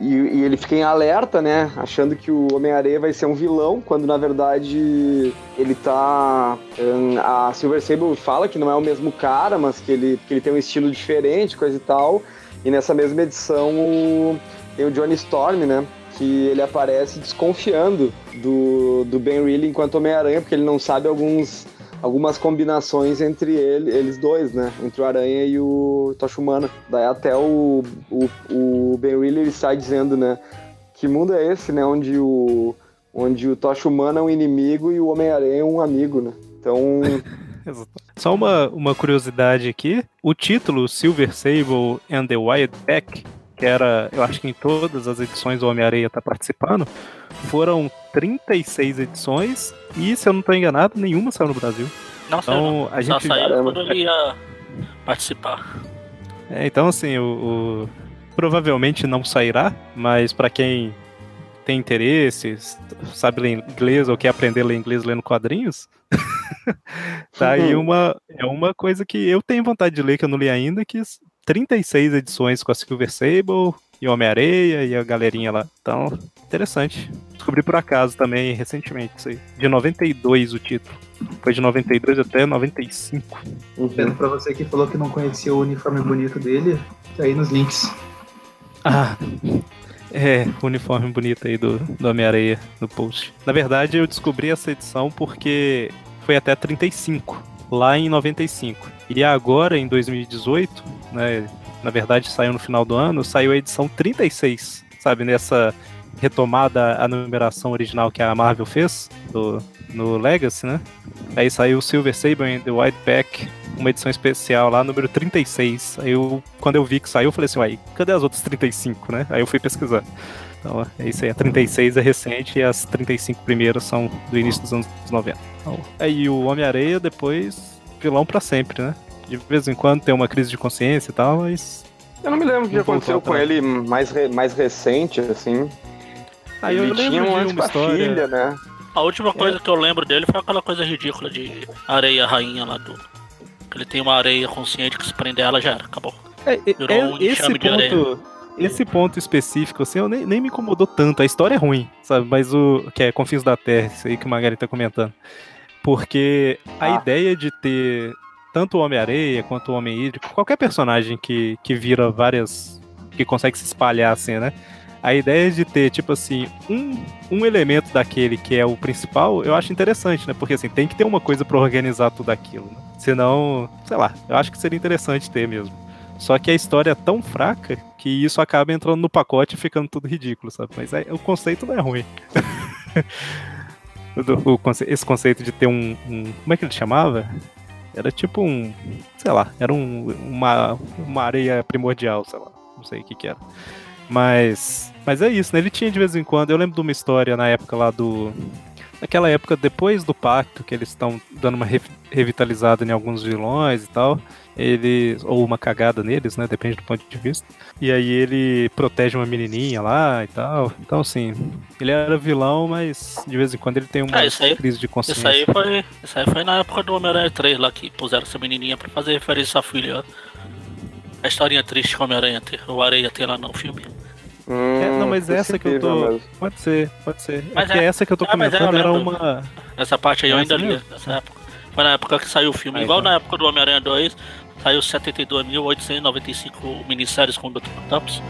e, e ele fica em alerta, né? Achando que o Homem-Areia vai ser um vilão, quando na verdade ele tá. hum, a Silver Sable fala que não é o mesmo cara, mas que ele, que ele tem um estilo diferente, coisa e tal. E nessa mesma edição o- tem o Johnny Storm, né? Que ele aparece desconfiando do, do Ben Reilly enquanto Homem-Aranha, porque ele não sabe alguns, algumas combinações entre ele, eles dois, né? Entre o Aranha e o Tocha Humana. Daí até o, o, o Ben Reilly sai dizendo, né? Que mundo é esse, né? Onde o, onde o Tocha Humana é um inimigo e o Homem-Aranha é um amigo, né? Então. <laughs> <laughs> Só uma, uma curiosidade aqui. O título Silver Sable and the Wild Pack, que era, eu acho que em todas as edições o Homem-Areia tá participando, foram 36 edições e, se eu não tô enganado, nenhuma saiu no Brasil. Não saiu, não. Então, a Só gente. saiu Caramba. quando ele ia participar. É, então, assim, o, o- provavelmente não sairá, mas pra quem tem interesse, sabe ler inglês ou quer aprender a ler inglês lendo quadrinhos, <laughs> tá aí uma, é uma coisa que eu tenho vontade de ler, que eu não li ainda, que s- 36 edições com a Silver Sable e Homem-Areia e a galerinha lá. Então, interessante. Descobri por acaso também recentemente isso aí. De 92 o título. Foi de 92 até 95. Vendo pra você que falou que não conhecia o uniforme bonito dele, tá aí nos links. Ah, é, o uniforme bonito aí do, do Homem-Areia no post. Na verdade, eu descobri essa edição porque foi até 35, lá em 95. E agora, em 2018, né, na verdade saiu no final do ano, saiu a edição 36, sabe, nessa retomada a numeração original que a Marvel fez do, no Legacy, né? Aí saiu Silver Sable and the White Pack, uma edição especial lá, número 36. Aí eu, quando eu vi que saiu, eu falei assim, uai, cadê as outras 35, né? Aí eu fui pesquisar. Então é isso aí, a 36 é recente e as 35 primeiras são do início dos anos 90. Então, aí o Homem-Areia depois, vilão pra sempre, né? De vez em quando tem uma crise de consciência e tal, mas. Eu não me lembro o que aconteceu com ele mais, re- mais recente, assim. Aí eu ele lembro tinha um de uma com a história. filha, né? A última coisa que eu lembro dele foi aquela coisa ridícula de areia rainha lá do. Que ele tem uma areia consciente que se prender ela já era, acabou. É, é- Virou é- um esse enxame de areia. ponto, esse ponto específico, assim, eu nem, nem me incomodou tanto. A história é ruim, sabe? Mas o que é Confins da Terra, isso aí que o Magari tá comentando. Porque a Ah. ideia de ter tanto o Homem-Areia quanto o Homem Hídrico, qualquer personagem que, que vira várias. que consegue se espalhar, assim, né? A ideia de ter, tipo assim, um, um elemento daquele que é o principal, eu acho interessante, né? Porque assim, tem que ter uma coisa pra organizar tudo aquilo, né? Senão, sei lá, eu acho que seria interessante ter mesmo. Só que a história é tão fraca que isso acaba entrando no pacote e ficando tudo ridículo, sabe? Mas aí, o conceito não é ruim. <laughs> O o esse conceito de ter um, um- Como é que ele chamava? Era tipo um. Sei lá, era um, uma, uma areia primordial, sei lá. Não sei o que que era. Mas. Mas é isso, né? Ele tinha de vez em quando. Eu lembro de uma história na época lá do. Naquela época, depois do pacto, que eles estão dando uma re- revitalizada em alguns vilões e tal. Eles. Ou uma cagada neles, né? Depende do ponto de vista. E aí ele protege uma menininha lá e tal. Então, assim, ele era vilão, mas de vez em quando ele tem uma É, aí- crise de consciência. Isso aí foi. Isso aí foi na época do Homem-Aranha 3 lá que puseram essa menininha pra fazer referência à filha. A historinha triste que o Homem-Aranha tem, o Areia tem lá no filme. É, não, mas Hum, essa que eu tô. mesmo. Pode ser, pode ser. Mas é porque é- essa que eu tô Ah, mas é, eu comentando era uma. Essa parte aí eu É ainda li, nessa época. Foi na época que saiu o filme. Ah, Igual então. na época do Homem-Aranha 2, saiu 72.895 minisséries com o Dr. Octopus.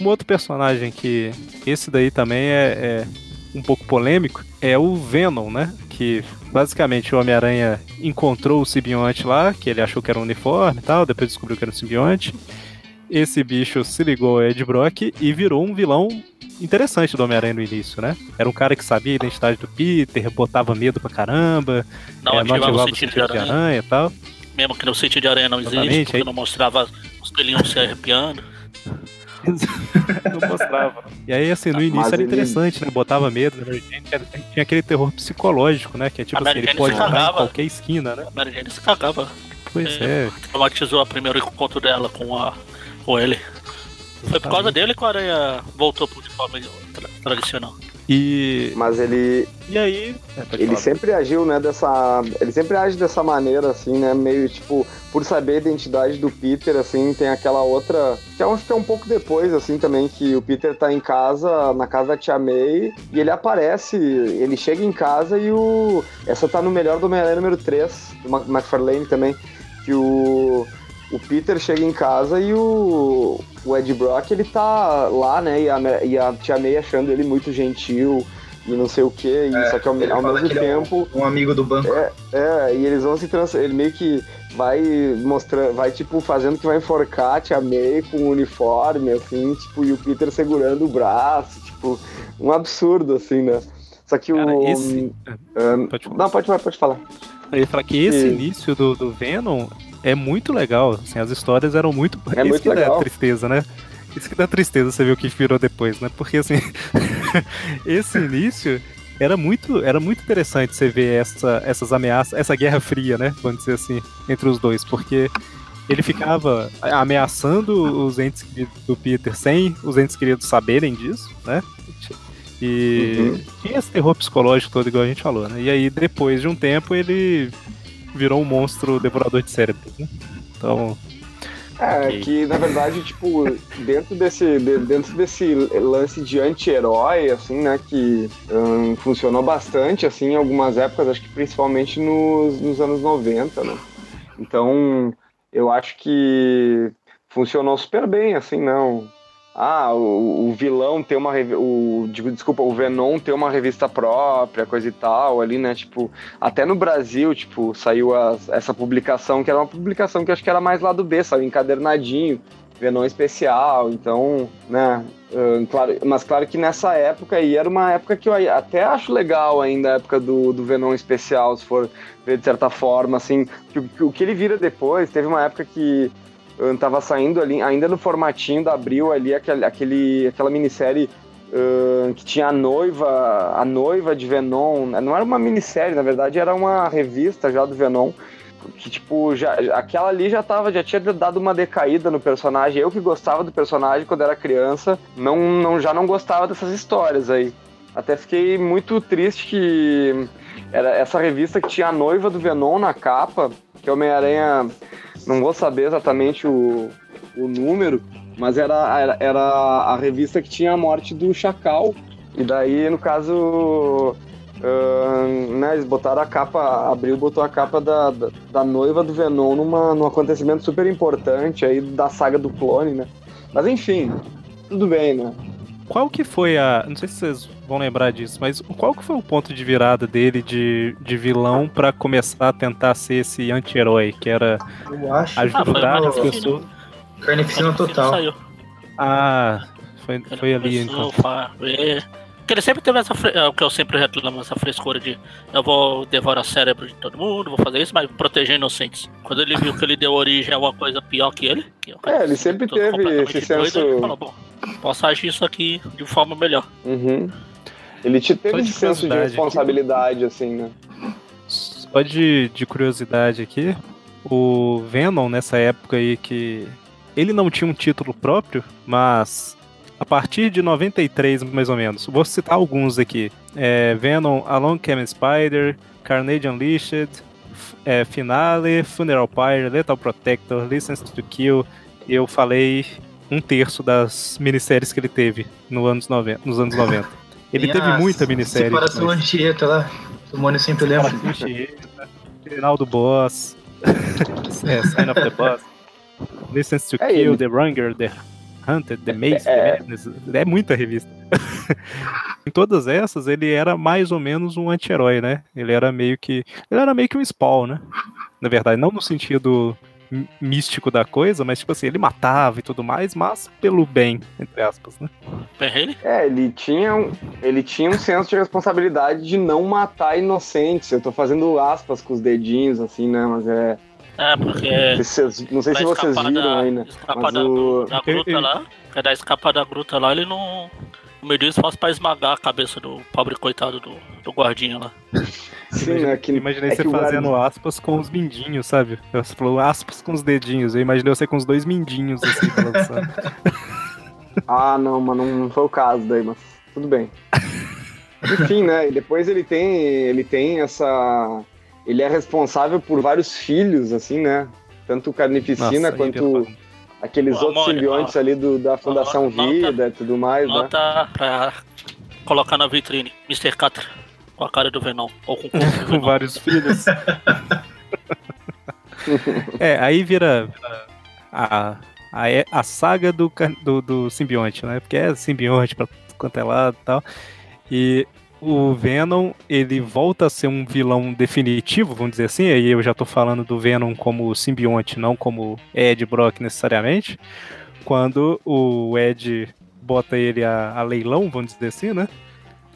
Um outro personagem que. Esse daí também é, é um pouco polêmico. É o Venom, né? Que basicamente o Homem-Aranha encontrou o simbionte lá, que ele achou que era um uniforme e tal, depois descobriu que era um simbionte. Esse bicho se ligou ao Ed Brock e virou um vilão interessante do Homem-Aranha no início, né? Era um cara que sabia a identidade do Peter, botava medo pra caramba, Não é, ativava o sentido de aranha. aranha e tal. Mesmo que no sentido de aranha não existe, porque aí- não mostrava os pelinhos se arrepiando. <laughs> Não mostrava. E aí, assim, no Mas início era interessante, né? Botava medo na Mary Jane. Tinha, aquele terror psicológico, né? Que é tipo assim, ele pode em qualquer esquina, né? A Mary Jane se cagava. Pois É. é. Traumatizou o primeiro encontro dela com, a, com ele. Foi por causa dele que o Aranha voltou pro uniforme tra- tradicional. E, Mas ele, e aí. É, ele falar. sempre agiu, né, dessa. Ele sempre age dessa maneira, assim, né? Meio tipo, por saber a identidade do Peter, assim, tem aquela outra. Que eu acho que é um pouco depois, assim, também, que o Peter tá em casa, na casa da Tia May, e ele aparece, ele chega em casa e o. Essa tá no melhor do Homem-Aranha número 3, do McFarlane também, que o. O Peter chega em casa e o, o Ed Brock, ele tá lá, né? E a, e a Tia May achando ele muito gentil e não sei o que, e É, só que ao, ele ao fala mesmo que ele é um- tempo. Um amigo do banco. É, é, e eles vão se transformar. Ele meio que vai mostrando, vai tipo fazendo que vai enforcar a Tia May com o uniforme, assim, tipo, e o Peter segurando o braço, tipo, um absurdo, assim, né? Só que Cara, o. esse- ah, Pode falar. não, pode, pode falar. Eu ia falar que esse Sim. início do, do Venom é muito legal. Assim, as histórias eram muito. É Isso muito que dá legal. tristeza, né? Isso que dá tristeza você ver o que virou depois, né? Porque assim, <laughs> esse início era muito, era muito interessante você ver essa, essas ameaças, essa guerra fria, né? Vamos dizer assim, entre os dois, porque ele ficava ameaçando os entes queridos do Peter sem os entes queridos saberem disso, né? E Uhum. tinha esse terror psicológico todo, igual a gente falou, né? E aí, depois de um tempo, ele virou um monstro devorador de cérebros, né? Então, É, Ok. que na verdade, tipo, dentro desse, de- dentro desse lance de anti-herói, assim, né, que hum, funcionou bastante, assim, em algumas épocas, acho que principalmente nos, nos anos 90, né? Então, eu acho que funcionou super bem, assim, não. Ah, o, o vilão ter uma o desculpa, o Venom ter uma revista própria, coisa e tal, ali, né? Tipo, até no Brasil, tipo, saiu essa publicação, que era uma publicação que acho que era mais lá do B, saiu encadernadinho, Venom especial, então, né? ah, claro, mas claro que nessa época aí era uma época que eu até acho legal ainda, a época do, do Venom especial, se for ver de certa forma, assim, o- que o que ele vira depois, teve uma época que ah, tava saindo ali, ainda no formatinho da Abril ali, aquele, aquele, aquela minissérie ah, que tinha a noiva, a noiva de Venom, não era uma minissérie, na verdade era uma revista já do Venom, que tipo, já, aquela ali já tava, já tinha dado uma decaída no personagem. Eu que gostava do personagem quando era criança, não, não já não gostava dessas histórias aí. Até fiquei muito triste que era essa revista que tinha a noiva do Venom na capa, que é Homem-Aranha, não vou saber exatamente o, o número, mas era, era, era a revista que tinha a morte do Chacal. E daí, no caso, ahn, né, eles botaram a capa, abriu botou a capa da, da, da noiva do Venom numa, num acontecimento super importante aí da saga do clone, né? Mas enfim, tudo bem, né? Qual que foi a. Não sei se vocês vão lembrar disso, mas qual que foi o ponto de virada dele de, de vilão pra começar a tentar ser esse anti-herói, que era Eu acho. Ah, foi ajudar o as pessoas. Carnificina total. Saiu. Ah, foi, foi ali então. Porque ele sempre teve essa. fre- é, O que eu sempre reclamo, essa frescura de eu vou devorar cérebro de todo mundo, vou fazer isso, mas proteger inocentes. Quando ele viu que ele deu origem a uma coisa pior que ele. Que o cara É, ele sempre teve esse doido, senso- Ele falou, bom, posso agir isso aqui de forma melhor. Uhum. Ele te teve esse senso de curiosidade responsabilidade, assim, né? Só de, de curiosidade aqui, o Venom nessa época aí que ele não tinha um título próprio, mas a partir de 93 mais ou menos, vou citar alguns aqui: é, Venom, Along Came Spider, Carnage Unleashed, é, Finale, Funeral Pyre, Lethal Protector, License to Kill. Eu falei um terço das minisséries que ele teve no anos 90, nos anos 90. Ele Tem teve a muita minissérie. Separação depois. Anchieta lá. O Mônio sempre lembra. Final do Boss. <laughs> é, Sign of the Boss. License to É Kill, ele. The Runger, The Hunted, The Maze, É. The Madness. É muita revista. <laughs> em todas essas, ele era mais ou menos um anti-herói, né? Ele era meio que. Ele era meio que um Spawn, né? Na verdade, não no sentido místico da coisa, mas tipo assim, ele matava e tudo mais, mas pelo bem, entre aspas, né? Perrele? É, ele tinha, um, ele tinha um senso de responsabilidade de não matar inocentes. Eu tô fazendo aspas com os dedinhos, assim, né? Mas é. É, porque. não sei se vocês- não sei se vocês viram da, aí, né? escapar Mas da, o- da gruta lá, que é da escapa da gruta lá, ele não. Mediu esforço pra esmagar a cabeça do pobre coitado do, do guardinha lá. Sim, né? Que, Imaginei é você que o fazendo guarda- aspas com os mindinhos, sabe? Você falou aspas com os dedinhos. Eu imaginei você com os dois mindinhos assim balançando. <laughs> Ah, não, mas não, foi o caso daí, mas tudo bem. <laughs> Enfim, né? E depois ele tem, ele tem essa, ele é responsável por vários filhos, assim, né? Tanto o Carnificina Nossa, quanto eu- aqueles Ô, outros Amônio, simbiontes ali do, da Fundação nota- Vida e tudo mais, né? Nota pra colocar na vitrine. Mr. Catra. Com a cara do Venom. Ou com <laughs> com vários filhos. <laughs> é, aí vira, a, a, a saga do, do, do simbionte, né? Porque é simbionte pra quanto é lado e tal. E o Venom, ele volta a ser um vilão definitivo, vamos dizer assim, aí eu já tô falando do Venom como simbionte, não como Ed Brock necessariamente, quando o Ed bota ele a, a leilão, vamos dizer assim, né?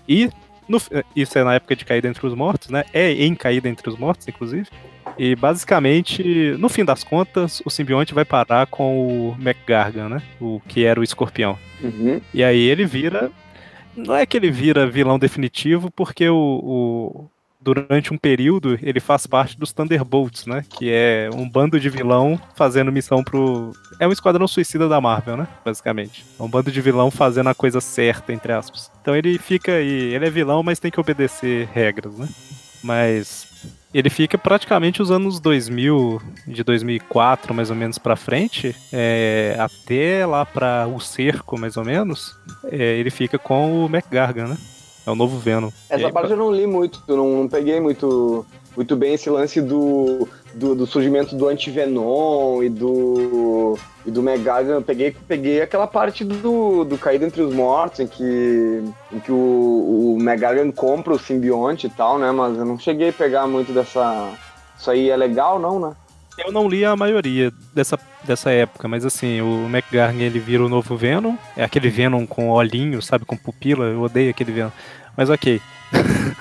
E no, isso é na época de Caída Entre os Mortos, né? É em Caída Entre os Mortos, inclusive. E basicamente, no fim das contas, o simbionte vai parar com o McGargan, né? O que era o escorpião. Uhum. E aí ele vira. Não é que ele vira vilão definitivo, porque o, o- durante um período ele faz parte dos Thunderbolts, né? Que é um bando de vilão fazendo missão pro. É um esquadrão suicida da Marvel, né? Basicamente. É um bando de vilão fazendo a coisa certa, entre aspas. Então ele fica aí. Ele é vilão, mas tem que obedecer regras, né? Mas ele fica praticamente os anos 2000, de 2004 mais ou menos pra frente, é, até lá pra O Cerco mais ou menos, é, ele fica com o McGargan, né? É o novo Venom. Essa aí, parte eu não li muito, não, não peguei muito, muito bem esse lance do, do, do surgimento do Antivenom e do, e do Megagan. Eu peguei, peguei aquela parte do, do Caído Entre os Mortos, em que, em que o, o Megagan compra o simbionte e tal, né? Mas eu não cheguei a pegar muito dessa. Isso aí é legal, não, né? Eu não li a maioria dessa, dessa época, mas assim, o McGargan ele vira o novo Venom. É aquele Venom com olhinho, sabe, com pupila. Eu odeio aquele Venom. Mas ok. <laughs>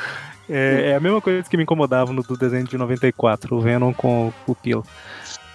é, é a mesma coisa que me incomodava no do desenho de 94, o Venom com pupila.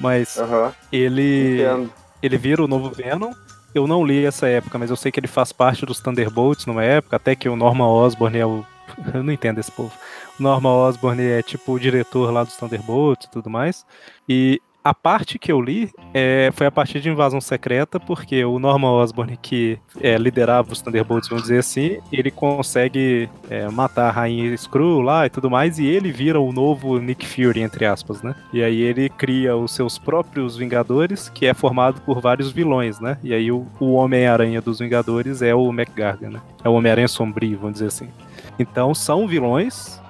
Mas Aham. ele, Entendo. ele vira o novo Venom. Eu não li essa época, mas eu sei que ele faz parte dos Thunderbolts numa época, até que o Norman Osborn é o. <laughs> Eu não entendo esse povo. O Norman Osborn é tipo o diretor lá dos Thunderbolts e tudo mais. E a parte que eu li é, foi a partir de Invasão Secreta, porque o Norman Osborn, que é, liderava os Thunderbolts, vamos dizer assim, ele consegue é, matar a Rainha Skrull lá e tudo mais, e ele vira o novo Nick Fury, entre aspas, né? E aí ele cria os seus próprios Vingadores, que é formado por vários vilões, né? E aí o, o Homem-Aranha dos Vingadores é o McGargan, né? É o Homem-Aranha sombrio, vamos dizer assim. Então são vilões.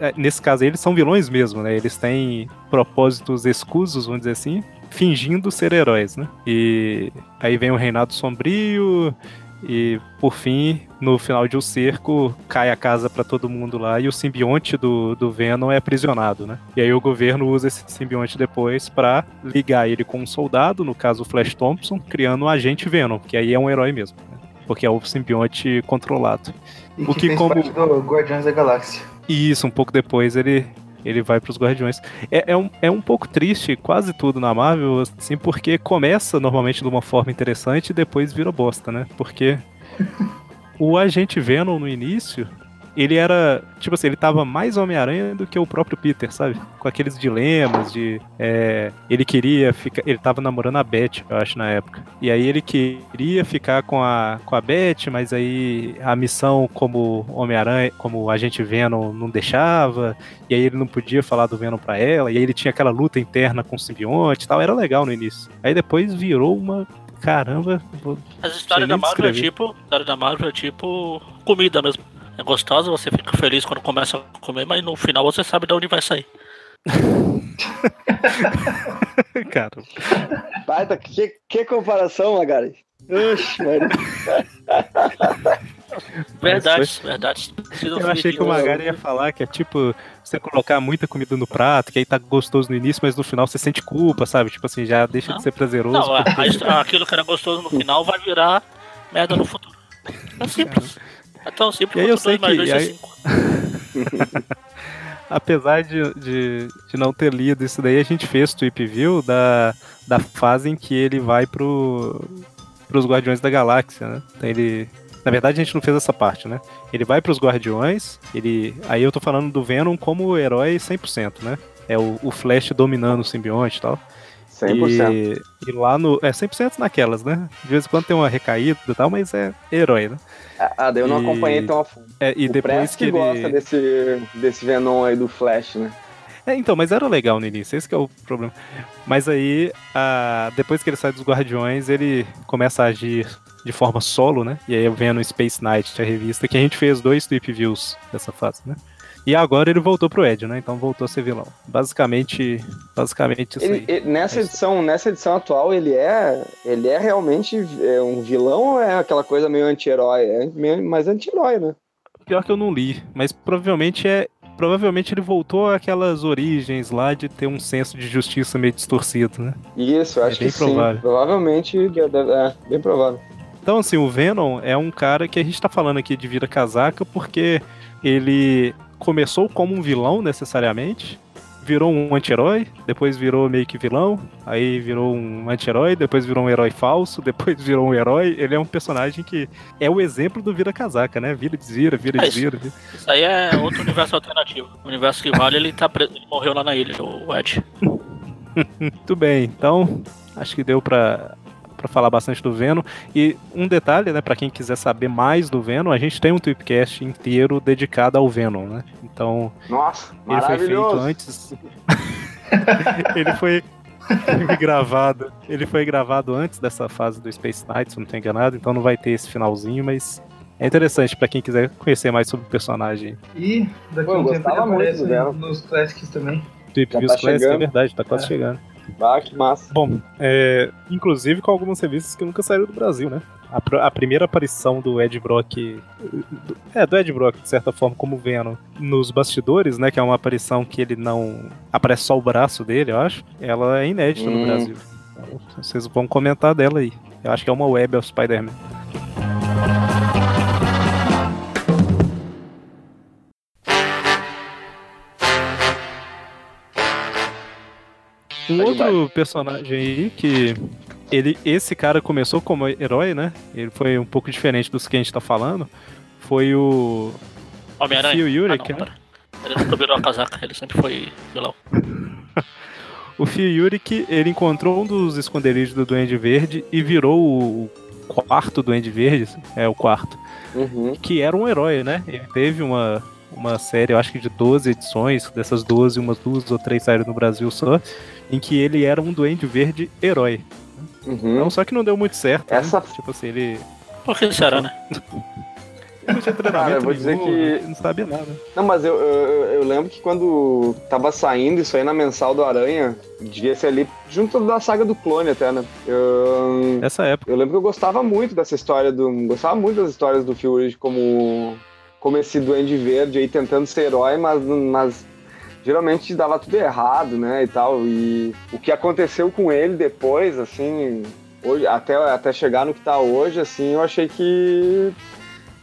É, Nesse caso, eles são vilões mesmo, né? Eles têm propósitos escusos, vamos dizer assim, fingindo ser heróis, né? E aí vem o Reinado Sombrio, e por fim, no final de O Cerco, cai a casa pra todo mundo lá e o simbionte do, do Venom é aprisionado, né? E aí o governo usa esse simbionte depois pra ligar ele com um soldado, no caso o Flash Thompson, criando um agente Venom, que aí é um herói mesmo, né? porque é o simbionte controlado. E O que, que como- parte do Guardiões da Galáxia. E isso, um pouco depois ele ele vai pros Guardiões. É, é, um, é um pouco triste quase tudo na Marvel, assim, porque começa normalmente de uma forma interessante e depois vira bosta, né? Porque <laughs> o agente Venom no início, ele era, tipo assim, ele tava mais Homem-Aranha do que o próprio Peter, sabe? Com aqueles dilemas de. é, ele queria ficar. Ele tava namorando a Beth, eu acho, na época. E aí ele queria ficar com a, com a Beth, mas aí a missão como Homem-Aranha, como agente Venom, não deixava. E aí ele não podia falar do Venom pra ela. E aí ele tinha aquela luta interna com o simbionte e tal. Era legal no início. Aí depois virou uma. Caramba, As histórias da Marvel é tipo. A história da Marvel é tipo comida mesmo. É gostosa, você fica feliz quando começa a comer, mas no final você sabe de onde vai sair. <laughs> cara. Baita, que, que comparação, Magari? Oxe, mano. Verdade, verdade. Precisa Eu achei que o Magari ia falar que é tipo você colocar muita comida no prato, que aí tá gostoso no início, mas no final você sente culpa, sabe? Tipo assim, já deixa Não. de ser prazeroso. Não, porque- aquilo que era gostoso no final vai virar merda no futuro. É simples. É tão simples E aí eu sei mais que- dois é aí-. <laughs> Apesar de, de, de não ter lido isso daí, a gente fez Tweep View da, da fase em que ele vai pro, pros Guardiões da Galáxia, né? Então ele. Na verdade, a gente não fez essa parte, né? Ele vai pros Guardiões, ele. Aí eu tô falando do Venom como herói 100%, né? É o, o Flash dominando o simbionte e tal. 100%. E, e lá no. É 100% naquelas, né? De vez em quando tem uma recaída e tal, mas é herói, né? Ah, daí eu não E- acompanhei tão a fundo. É, e o depois Press que ele. gosta desse, desse Venom aí do Flash, né? É, então, mas era legal no início, esse que é o problema. Mas aí, a- depois que ele sai dos Guardiões, ele começa a agir de forma solo, né? E aí eu venho no Space Knight, a revista, que a gente fez dois tweep views dessa fase, né? E agora ele voltou pro Ed, né? Então voltou a ser vilão. Basicamente, basicamente isso Ele- aí. ele- nessa É isso. edição, nessa edição atual, ele é, ele é realmente é, um vilão ou é aquela coisa meio anti-herói? É meio mais anti-herói, né? Pior que eu não li, mas provavelmente é. Provavelmente ele voltou àquelas origens lá de ter um senso de justiça meio distorcido, né? Isso, É acho bem que sim. provável. Provavelmente deve- é bem provável. Então, assim, o Venom é um cara que a gente tá falando aqui de vira casaca porque ele começou como um vilão, necessariamente, virou um anti-herói, depois virou meio que vilão, aí virou um anti-herói, depois virou um herói falso, <laughs> depois virou um herói. Ele é um personagem que é o exemplo do vira casaca, né? Vira e desvira, vira e É isso. desvira. vira. Isso aí é outro universo alternativo. O universo que vale, ele tá preso, ele morreu lá na ilha, o Ed. <laughs> Muito bem, então acho que deu pra, pra falar bastante do Venom. E um detalhe, né, pra quem quiser saber mais do Venom, a gente tem um tweetcast inteiro dedicado ao Venom, né? Então, Nossa, ele foi feito antes. <laughs> ele foi gravado. Ele foi gravado antes dessa fase do Space Knight, se eu não tô enganado, então não vai ter esse finalzinho, mas é interessante pra quem quiser conhecer mais sobre o personagem. E daqui a eu um tempo ele gostava muito aparece dela. nos Classics também. Views tá Classic, é verdade, tá quase É. chegando. Ah, que massa. Bom, é, inclusive com algumas revistas que nunca saíram do Brasil, né? A, a primeira aparição do Ed Brock, do- é, do Ed Brock, de certa forma, como Venom, nos bastidores, né? Que é uma aparição que ele não. aparece só o braço dele, eu acho. Ela é inédita no Hum. Brasil. Então, vocês vão comentar dela aí. Eu acho que é uma web of Spider-Man. Um outro personagem aí que ele, esse cara começou como herói, né? Ele foi um pouco diferente dos que a gente tá falando. Foi o Homem-Aranha. Phil Ah, não, né? Ele nunca virou a casaca, ele sempre foi vilão. <laughs> O Phil Yurik, ele encontrou um dos esconderijos do Duende Verde e virou o quarto Duende Verde, é o quarto, Uhum. que era um herói, né? Ele teve uma, uma série, eu acho que de 12 edições, dessas 12, umas duas ou três saíram no Brasil só, em que ele era um Duende Verde herói. Uhum. Então, só que não deu muito certo, Essa- né? Tipo assim, ele Por que será, né? ele <laughs> não tinha treinamento Cara, eu vou dizer nenhum, que- ele não sabia nada. Não, mas eu, eu, eu lembro que quando tava saindo isso aí na mensal do Aranha, devia ser ali junto da saga do clone até, né? Eu, Nessa época. eu lembro que eu gostava muito dessa história do. Gostava muito das histórias do Fury como, como esse Duende Verde aí tentando ser herói, mas, mas geralmente dava tudo errado, né? E tal. E o que aconteceu com ele depois, assim, hoje, até, até chegar no que tá hoje, assim, eu achei que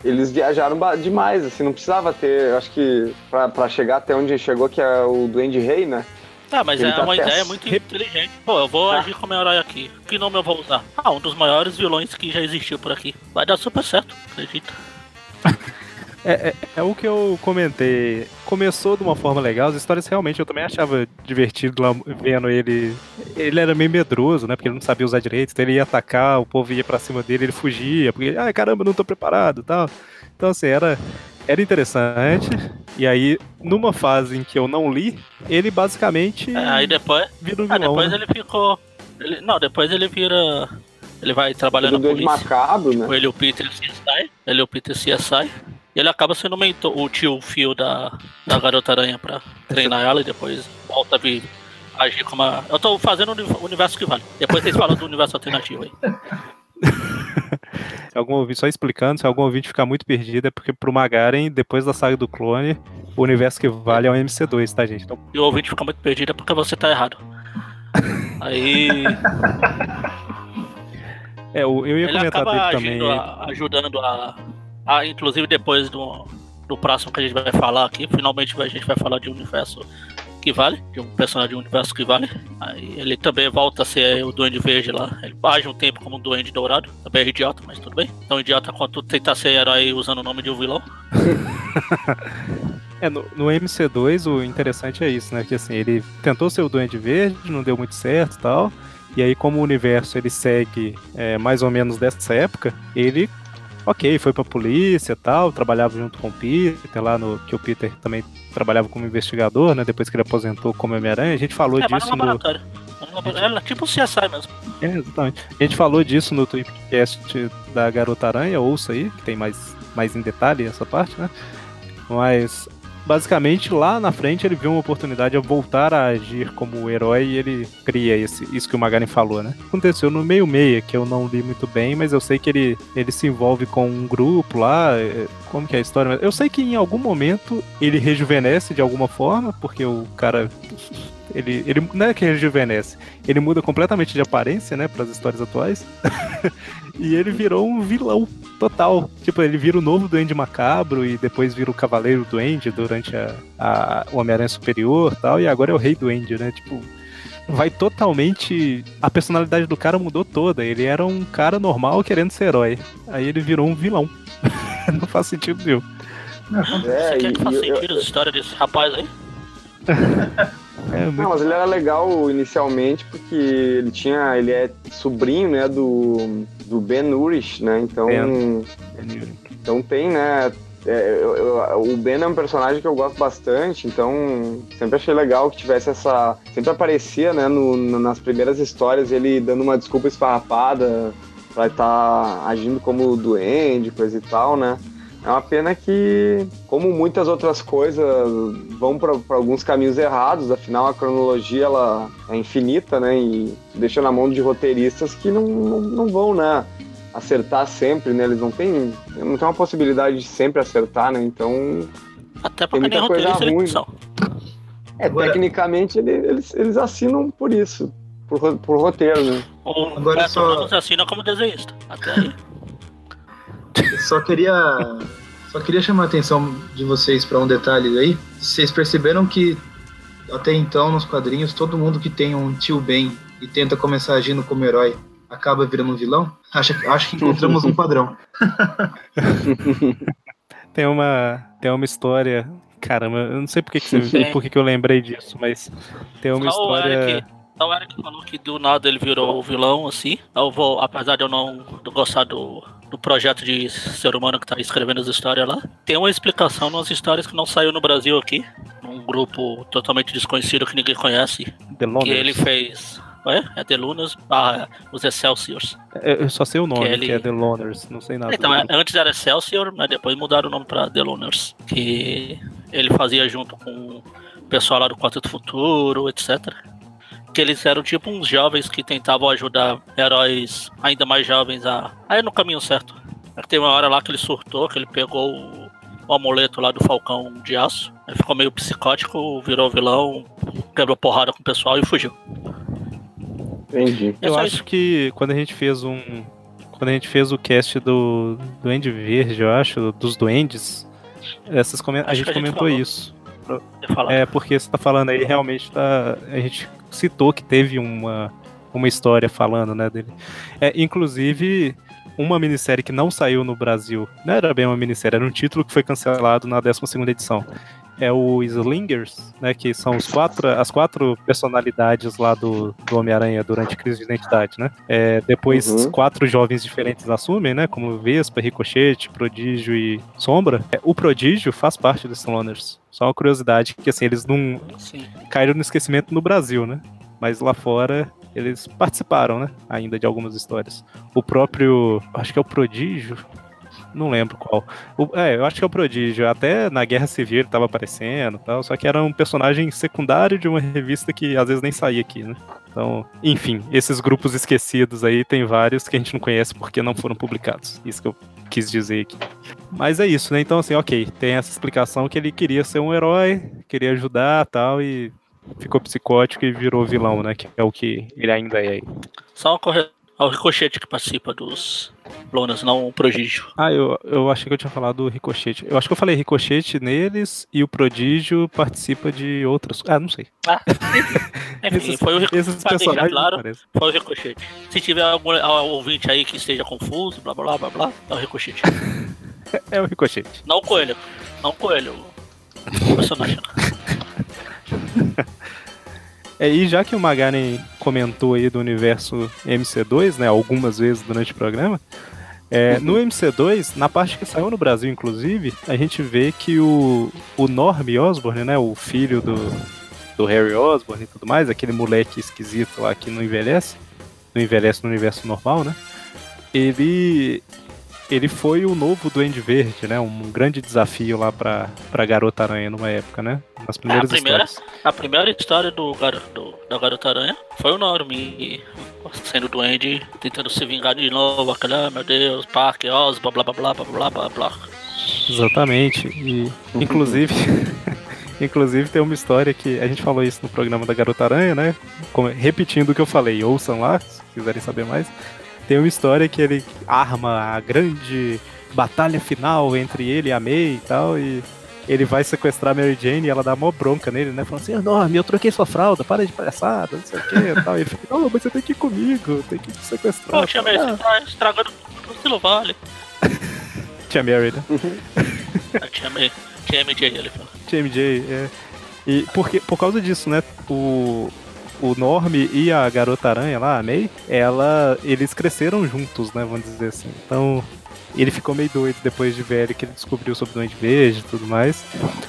eles viajaram demais, assim, não precisava ter, eu acho que pra, pra chegar até onde chegou, que é o Duende Rei, né? Ah, mas Ele é tá uma ideia assim. muito inteligente. Pô, eu vou Ah. agir como herói aqui. Que nome eu vou usar? Ah, um dos maiores vilões que já existiu por aqui. Vai dar super certo, acredita. <laughs> É, é, é o que eu comentei. Começou de uma forma legal, as histórias realmente eu também achava divertido lá vendo ele. Ele era meio medroso, né? Porque ele não sabia usar direito, então ele ia atacar, o povo ia pra cima dele, ele fugia, porque, ai caramba, não tô preparado e tal. Então, assim, era, era interessante. E aí, numa fase em que eu não li, ele basicamente É, aí depois. vira um Ah, vilão. depois né? ele ficou. ele- não, depois ele vira. Ele vai trabalhando O na Duende polícia. Macabro, né? Com ele e o Peter CSI. Ele e o Peter CSI. Ele acaba sendo o mentor, o tio fio da, da garota aranha pra treinar ela e depois volta a vir agir como a. Eu tô fazendo o uni- o universo que vale. Depois vocês falam do universo alternativo aí. <laughs> Se algum ouvinte, só explicando, se algum ouvinte ficar muito perdido, é porque pro Magaren, depois da saga do clone, o universo que vale é o MC2, tá, gente? Então, E o ouvinte fica muito perdido é porque você tá errado. Aí <laughs> é, eu ia ele comentar acaba dele também. agindo, ajudando a, a- Inclusive depois do, do próximo que a gente vai falar aqui, finalmente a gente vai falar de um universo que vale, de um personagem de um universo que vale. Aí ele também volta a ser o Duende Verde lá. Ele age um tempo como um Duende Dourado. Também é idiota, mas tudo bem. Tão idiota quanto tentar ser herói usando o nome de um vilão. <laughs> É, no, no MC2 o interessante é isso, né? Que assim, ele tentou ser o Duende Verde, não deu muito certo e tal. E aí, como o universo ele segue é, mais ou menos dessa época, ele, ok, foi pra polícia e tal, trabalhava junto com o Peter, lá no. Que o Peter também trabalhava como investigador, né? Depois que ele aposentou como Homem-Aranha. A gente falou é, disso no laboratório. Laboratório. É tipo o CSI mesmo. É, exatamente. A gente falou disso no Tweepcast da Garota Aranha, ouça aí, que tem mais, mais em detalhe essa parte, né? Mas basicamente lá na frente ele viu uma oportunidade de voltar a agir como herói e ele cria esse, isso que o Magaren falou, né? Aconteceu no meio meia, que eu não li muito bem, mas eu sei que ele, ele se envolve com um grupo lá, é, como que é a história? Eu sei que em algum momento ele rejuvenesce de alguma forma, porque o cara ele, ele não é que rejuvenesce, ele muda completamente de aparência, né, para as histórias atuais. <laughs> e ele virou um vilão total. Tipo, ele vira o novo Duende Macabro e depois vira o Cavaleiro Duende durante a, a, o Homem-Aranha Superior tal, e agora é o Rei Duende, né? Tipo, vai totalmente. A personalidade do cara mudou toda. Ele era um cara normal querendo ser herói. Aí ele virou um vilão. <laughs> não faz sentido nenhum. É, Você quer que faça sentido eu... a história desse rapaz aí? <laughs> É, muito... Não, mas ele era legal inicialmente porque ele tinha. ele é sobrinho, né, do, do Ben Urich, né? Então. Ben. Então tem, né? É, eu, eu, o Ben é um personagem que eu gosto bastante, então sempre achei legal que tivesse essa. Sempre aparecia, né, no, nas primeiras histórias, ele dando uma desculpa esfarrapada pra estar tá agindo como duende, coisa e tal, né? É uma pena que, como muitas outras coisas, vão para alguns caminhos errados. Afinal, a cronologia ela é infinita, né? E deixa na mão de roteiristas que não, não, não vão, né? Acertar sempre, né? Eles não têm, não tem uma possibilidade de sempre acertar, né? Então. Até porque tem muita coisa ruim. É, Agora... tecnicamente eles, eles assinam por isso, por, por roteiro, né? Ou Agora só... assina como desenhista. Até aí. Só queria só queria chamar a atenção de vocês para um detalhe aí. Vocês perceberam que até então nos quadrinhos todo mundo que tem um tio Ben e tenta começar agindo como herói acaba virando um vilão? Acho, acho que encontramos um padrão. <laughs> tem uma tem uma história Caramba, eu não sei por que, que, você, por que, que eu lembrei disso, mas tem uma Só história. O Eric falou que do nada ele virou o vilão, assim. Eu vou, apesar de eu não gostar do, do projeto de ser humano que tá escrevendo as histórias lá. Tem uma explicação nas histórias que não saiu no Brasil aqui. Um grupo totalmente desconhecido que ninguém conhece. The que ele fez. É, é The Lunas, ah, os Excelsiors. É, eu só sei o nome, que, ele... que é The Loners, não sei nada. Então, é, antes era Excelsior, mas depois mudaram o nome pra The Loners. Que ele fazia junto com o pessoal lá do Quarteto Futuro, etc que eles eram tipo uns jovens que tentavam ajudar heróis ainda mais jovens a, a ir no caminho certo. Tem uma hora lá que ele surtou, que ele pegou o, o amuleto lá do Falcão de Aço, aí ficou meio psicótico, virou vilão, quebrou porrada com o pessoal e fugiu. Entendi. É Eu acho isso. que quando a gente fez um. Quando a gente fez o cast do Duende Verde, eu acho, dos Duendes, essas a, a gente comentou falou. isso. É, porque você tá falando aí, realmente tá. A gente citou que teve uma, uma história falando, né, dele. É, inclusive, uma minissérie que não saiu no Brasil, não era bem uma minissérie, era um título que foi cancelado na 12 edição. É o Slingers, né, que são os quatro, as quatro personalidades lá do, do Homem-Aranha durante a crise de identidade, né? É, depois, uhum. quatro jovens diferentes assumem, né, como Vespa, Ricochete, Prodígio e Sombra. É, o Prodígio faz parte dos Sloners. Só uma curiosidade, que assim, eles não Sim. caíram no esquecimento no Brasil, né? Mas lá fora eles participaram, né? Ainda de algumas histórias. O próprio. Acho que é o Prodígio. Não lembro qual. O, é, eu acho que é o Prodígio. Até na Guerra Civil ele tava aparecendo tal. Só que era um personagem secundário de uma revista que às vezes nem saía aqui, né? Então, enfim, esses grupos esquecidos aí tem vários que a gente não conhece porque não foram publicados. Isso que eu quis dizer aqui. Mas é isso, né? Então, assim, ok, tem essa explicação que ele queria ser um herói, queria ajudar tal, e ficou psicótico e virou vilão, né? Que é o que ele ainda é. Só uma correção. É o Ricochete que participa dos Lonas, não o Prodígio. Ah, eu, eu achei que eu tinha falado do Ricochete. Eu acho que eu falei Ricochete neles e o Prodígio participa de outras. Ah, não sei. Ah, enfim, <laughs> esses, foi o Ricochete. Claro, foi o Ricochete. Se tiver algum ouvinte aí que esteja confuso, blá blá blá blá, é o Ricochete. <laughs> é o Ricochete. Não o Coelho. Não o Coelho. O personagem. <laughs> É, e já que o Magaren comentou aí do universo MC2, né, algumas vezes durante o programa, é, uhum. no MC2, na parte que saiu no Brasil, inclusive, a gente vê que o, o Norm Osborn, né, o filho do, do Harry Osborn e tudo mais, aquele moleque esquisito lá que não envelhece, não envelhece no universo normal, né, ele ele foi o novo Duende Verde, né? Um grande desafio lá pra, pra Garota Aranha numa época, né? Nas primeiras a primeira, histórias. A primeira história do, do, da Garota Aranha foi o Norman sendo Duende, tentando se vingar de novo, aquela, ah, meu Deus, parque, Oz, blá blá blá blá blá blá blá. Exatamente. E, <laughs> inclusive... <laughs> Inclusive tem uma história que a gente falou isso no programa da Garota Aranha, né? Repetindo o que eu falei, ouçam lá, se quiserem saber mais. Tem uma história que ele arma a grande batalha final entre ele e a May e tal, e ele vai sequestrar a Mary Jane e ela dá mó bronca nele, né? Falando assim, enorme, eu troquei sua fralda, para de palhaçada, não sei o que e tal. E ele fica, não, mas você tem que ir comigo, tem que te sequestrar. Pô, tia May, Ah, você tá estragando tudo no vale. <laughs> Tia Mary, né? <laughs> A tia May, tia MJ, ele fala. TMJ, é. E porque, por causa disso, né? O, o Norm e a Garota Aranha lá, a May, ela, eles cresceram juntos, né? Vamos dizer assim. Então, ele ficou meio doido depois de velho que ele descobriu sobre o Duende Verde e tudo mais.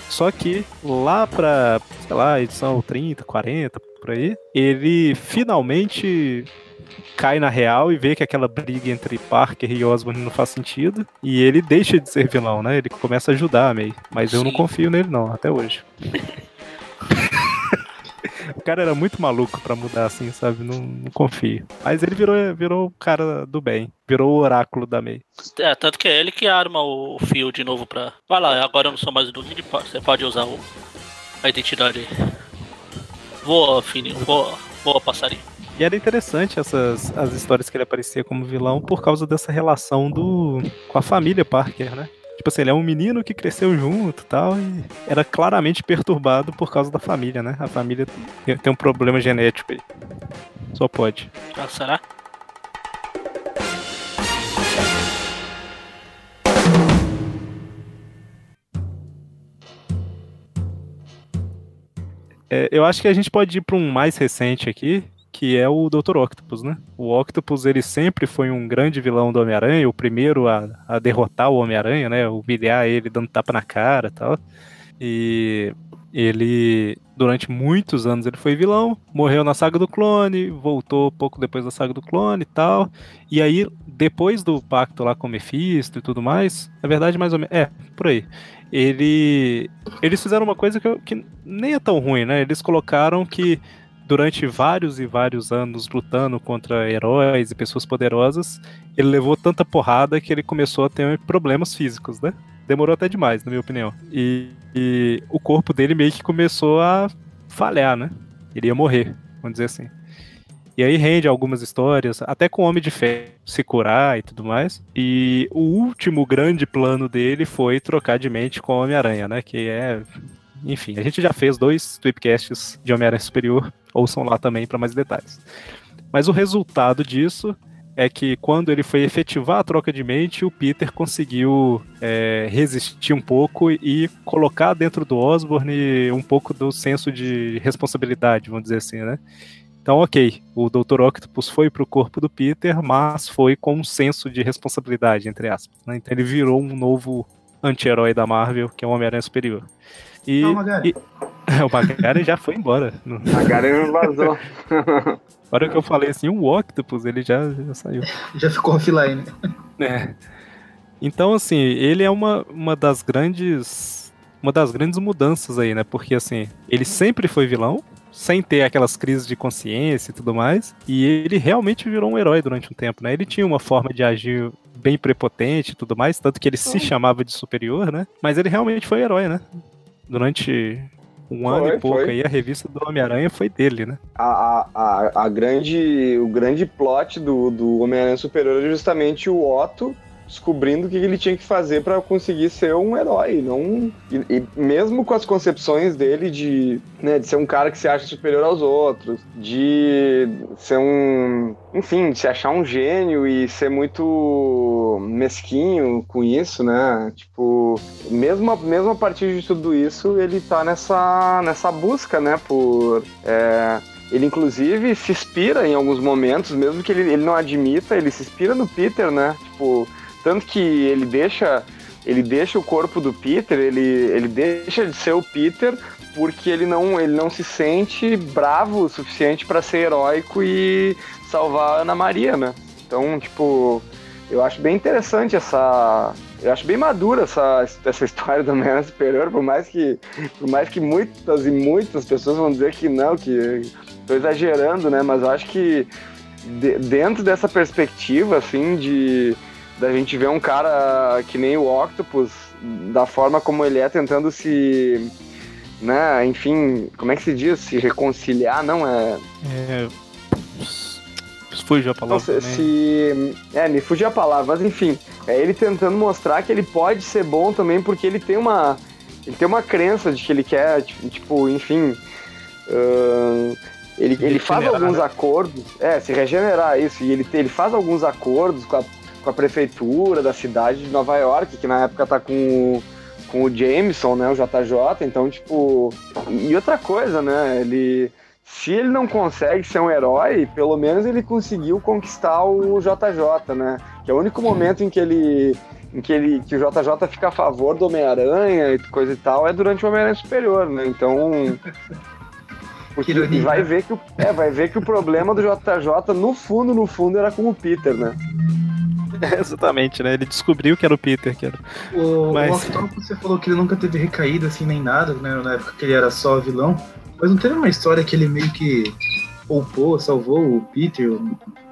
Só que lá pra, sei lá, edição 30, 40, por aí, ele finalmente cai na real e vê que aquela briga entre Parker e Osborn não faz sentido. E ele deixa de ser vilão, né? Ele começa a ajudar a May. Mas eu não Sim. confio nele, não, até hoje. <laughs> o cara era muito maluco pra mudar assim, sabe? Não, não confio. Mas ele virou, virou o cara do bem. Virou o oráculo da May. É, tanto que é ele que arma o fio de novo pra. Vai lá, agora eu não sou mais o duende, você pode usar o... a identidade aí. Voa, fininho, voa, voa, passarinho. E era interessante essas as histórias que ele aparecia como vilão por causa dessa relação do com a família Parker, né? Tipo assim, ele é um menino que cresceu junto e tal, e era claramente perturbado por causa da família, né? A família tem, tem um problema genético aí. Só pode. Ah, será? É, eu acho que a gente pode ir para um mais recente aqui, que é o Dr. Octopus, né? O Octopus, ele sempre foi um grande vilão do Homem-Aranha, o primeiro a, a derrotar o Homem-Aranha, né? Humilhar ele dando tapa na cara e tal. E ele, durante muitos anos, ele foi vilão, morreu na saga do clone, voltou pouco depois da saga do clone e tal. E aí, depois do pacto lá com o Mephisto e tudo mais, na verdade, mais ou menos. É, por aí. Ele. Eles fizeram uma coisa que, que nem é tão ruim, né? Eles colocaram que durante vários e vários anos lutando contra heróis e pessoas poderosas, ele levou tanta porrada que ele começou a ter problemas físicos, né? Demorou até demais, na minha opinião. E, e o corpo dele meio que começou a falhar, né? Ele ia morrer, vamos dizer assim. E aí rende algumas histórias, até com o Homem de Fé se curar e tudo mais. E o último grande plano dele foi trocar de mente com o Homem-Aranha, né? Que é. Enfim, a gente já fez dois tweepcasts de Homem-Aranha Superior. Ouçam lá também para mais detalhes. Mas o resultado disso é que quando ele foi efetivar a troca de mente, o Peter conseguiu é, resistir um pouco e colocar dentro do Osborn um pouco do senso de responsabilidade, vamos dizer assim, né? Então, ok, o Dr. Octopus foi pro corpo do Peter, mas foi com um senso de responsabilidade, entre aspas. né? Então ele virou um novo anti-herói da Marvel, que é o Homem-Aranha Superior. E, Não, Magari. e- <laughs> o Magari já foi embora. A Garen vazou. <laughs> Na hora que eu falei assim, o Octopus, ele já, já saiu. Já ficou offline. É. Então, assim, ele é uma, uma das grandes. Uma das grandes mudanças aí, né? Porque assim, ele sempre foi vilão, sem ter aquelas crises de consciência e tudo mais. E ele realmente virou um herói durante um tempo, né? Ele tinha uma forma de agir bem prepotente e tudo mais, tanto que ele se chamava de superior, né? Mas ele realmente foi herói, né? Durante um ano Foi, e pouco foi. aí, a revista do Homem-Aranha foi dele, né? A, a, a, a grande, o grande plot do, do Homem-Aranha Superior é justamente o Otto descobrindo o que ele tinha que fazer para conseguir ser um herói, não e, e mesmo com as concepções dele de, né, de ser um cara que se acha superior aos outros, de ser um, enfim, de se achar um gênio e ser muito mesquinho com isso, né? Tipo, mesmo a, mesmo a partir de tudo isso, ele tá nessa nessa busca, né, por é, ele, inclusive, se inspira em alguns momentos, mesmo que ele, ele não admita, ele se inspira no Peter, né? Tipo, tanto que ele deixa ele deixa o corpo do Peter, ele, ele deixa de ser o Peter porque ele não, ele não se sente bravo o suficiente para ser heróico e salvar a Ana Maria, né? Então, tipo, eu acho bem interessante essa. Eu acho bem madura essa, essa história do Homem-Aranha Superior, por mais que por mais que muitas e muitas pessoas vão dizer que não, que estou exagerando, né? Mas eu acho que de, dentro dessa perspectiva, assim, de da gente ver um cara que nem o Octopus, da forma como ele é, tentando se, né, enfim, como é que se diz? Se reconciliar, não é? É. Fugiu a palavra. Se, se, é, me fugiu a palavra, mas enfim, é ele tentando mostrar que ele pode ser bom também, porque ele tem uma, ele tem uma crença de que ele quer, tipo, enfim, uh, ele, ele faz alguns né? acordos, é, se regenerar isso, e ele, ele faz alguns acordos com a, com a prefeitura da cidade de Nova York, que na época tá com, com o Jameson, né, o JJ, então, tipo, e outra coisa, né, ele, se ele não consegue ser um herói, pelo menos ele conseguiu conquistar o JJ, né, que é o único momento em que ele em que ele que o JJ fica a favor do Homem-Aranha e coisa e tal é durante o Homem-Aranha Superior, né? Então porque vai ver, que o, é, vai ver que o problema do JJ, no fundo, no fundo, era com o Peter, né? É, <laughs> exatamente, né? Ele descobriu que era o Peter. Que era... O, Mas... o Octopus, você falou que ele nunca teve recaída assim nem nada, né? Na época que ele era só vilão. Mas não teve uma história que ele meio que poupou, salvou o Peter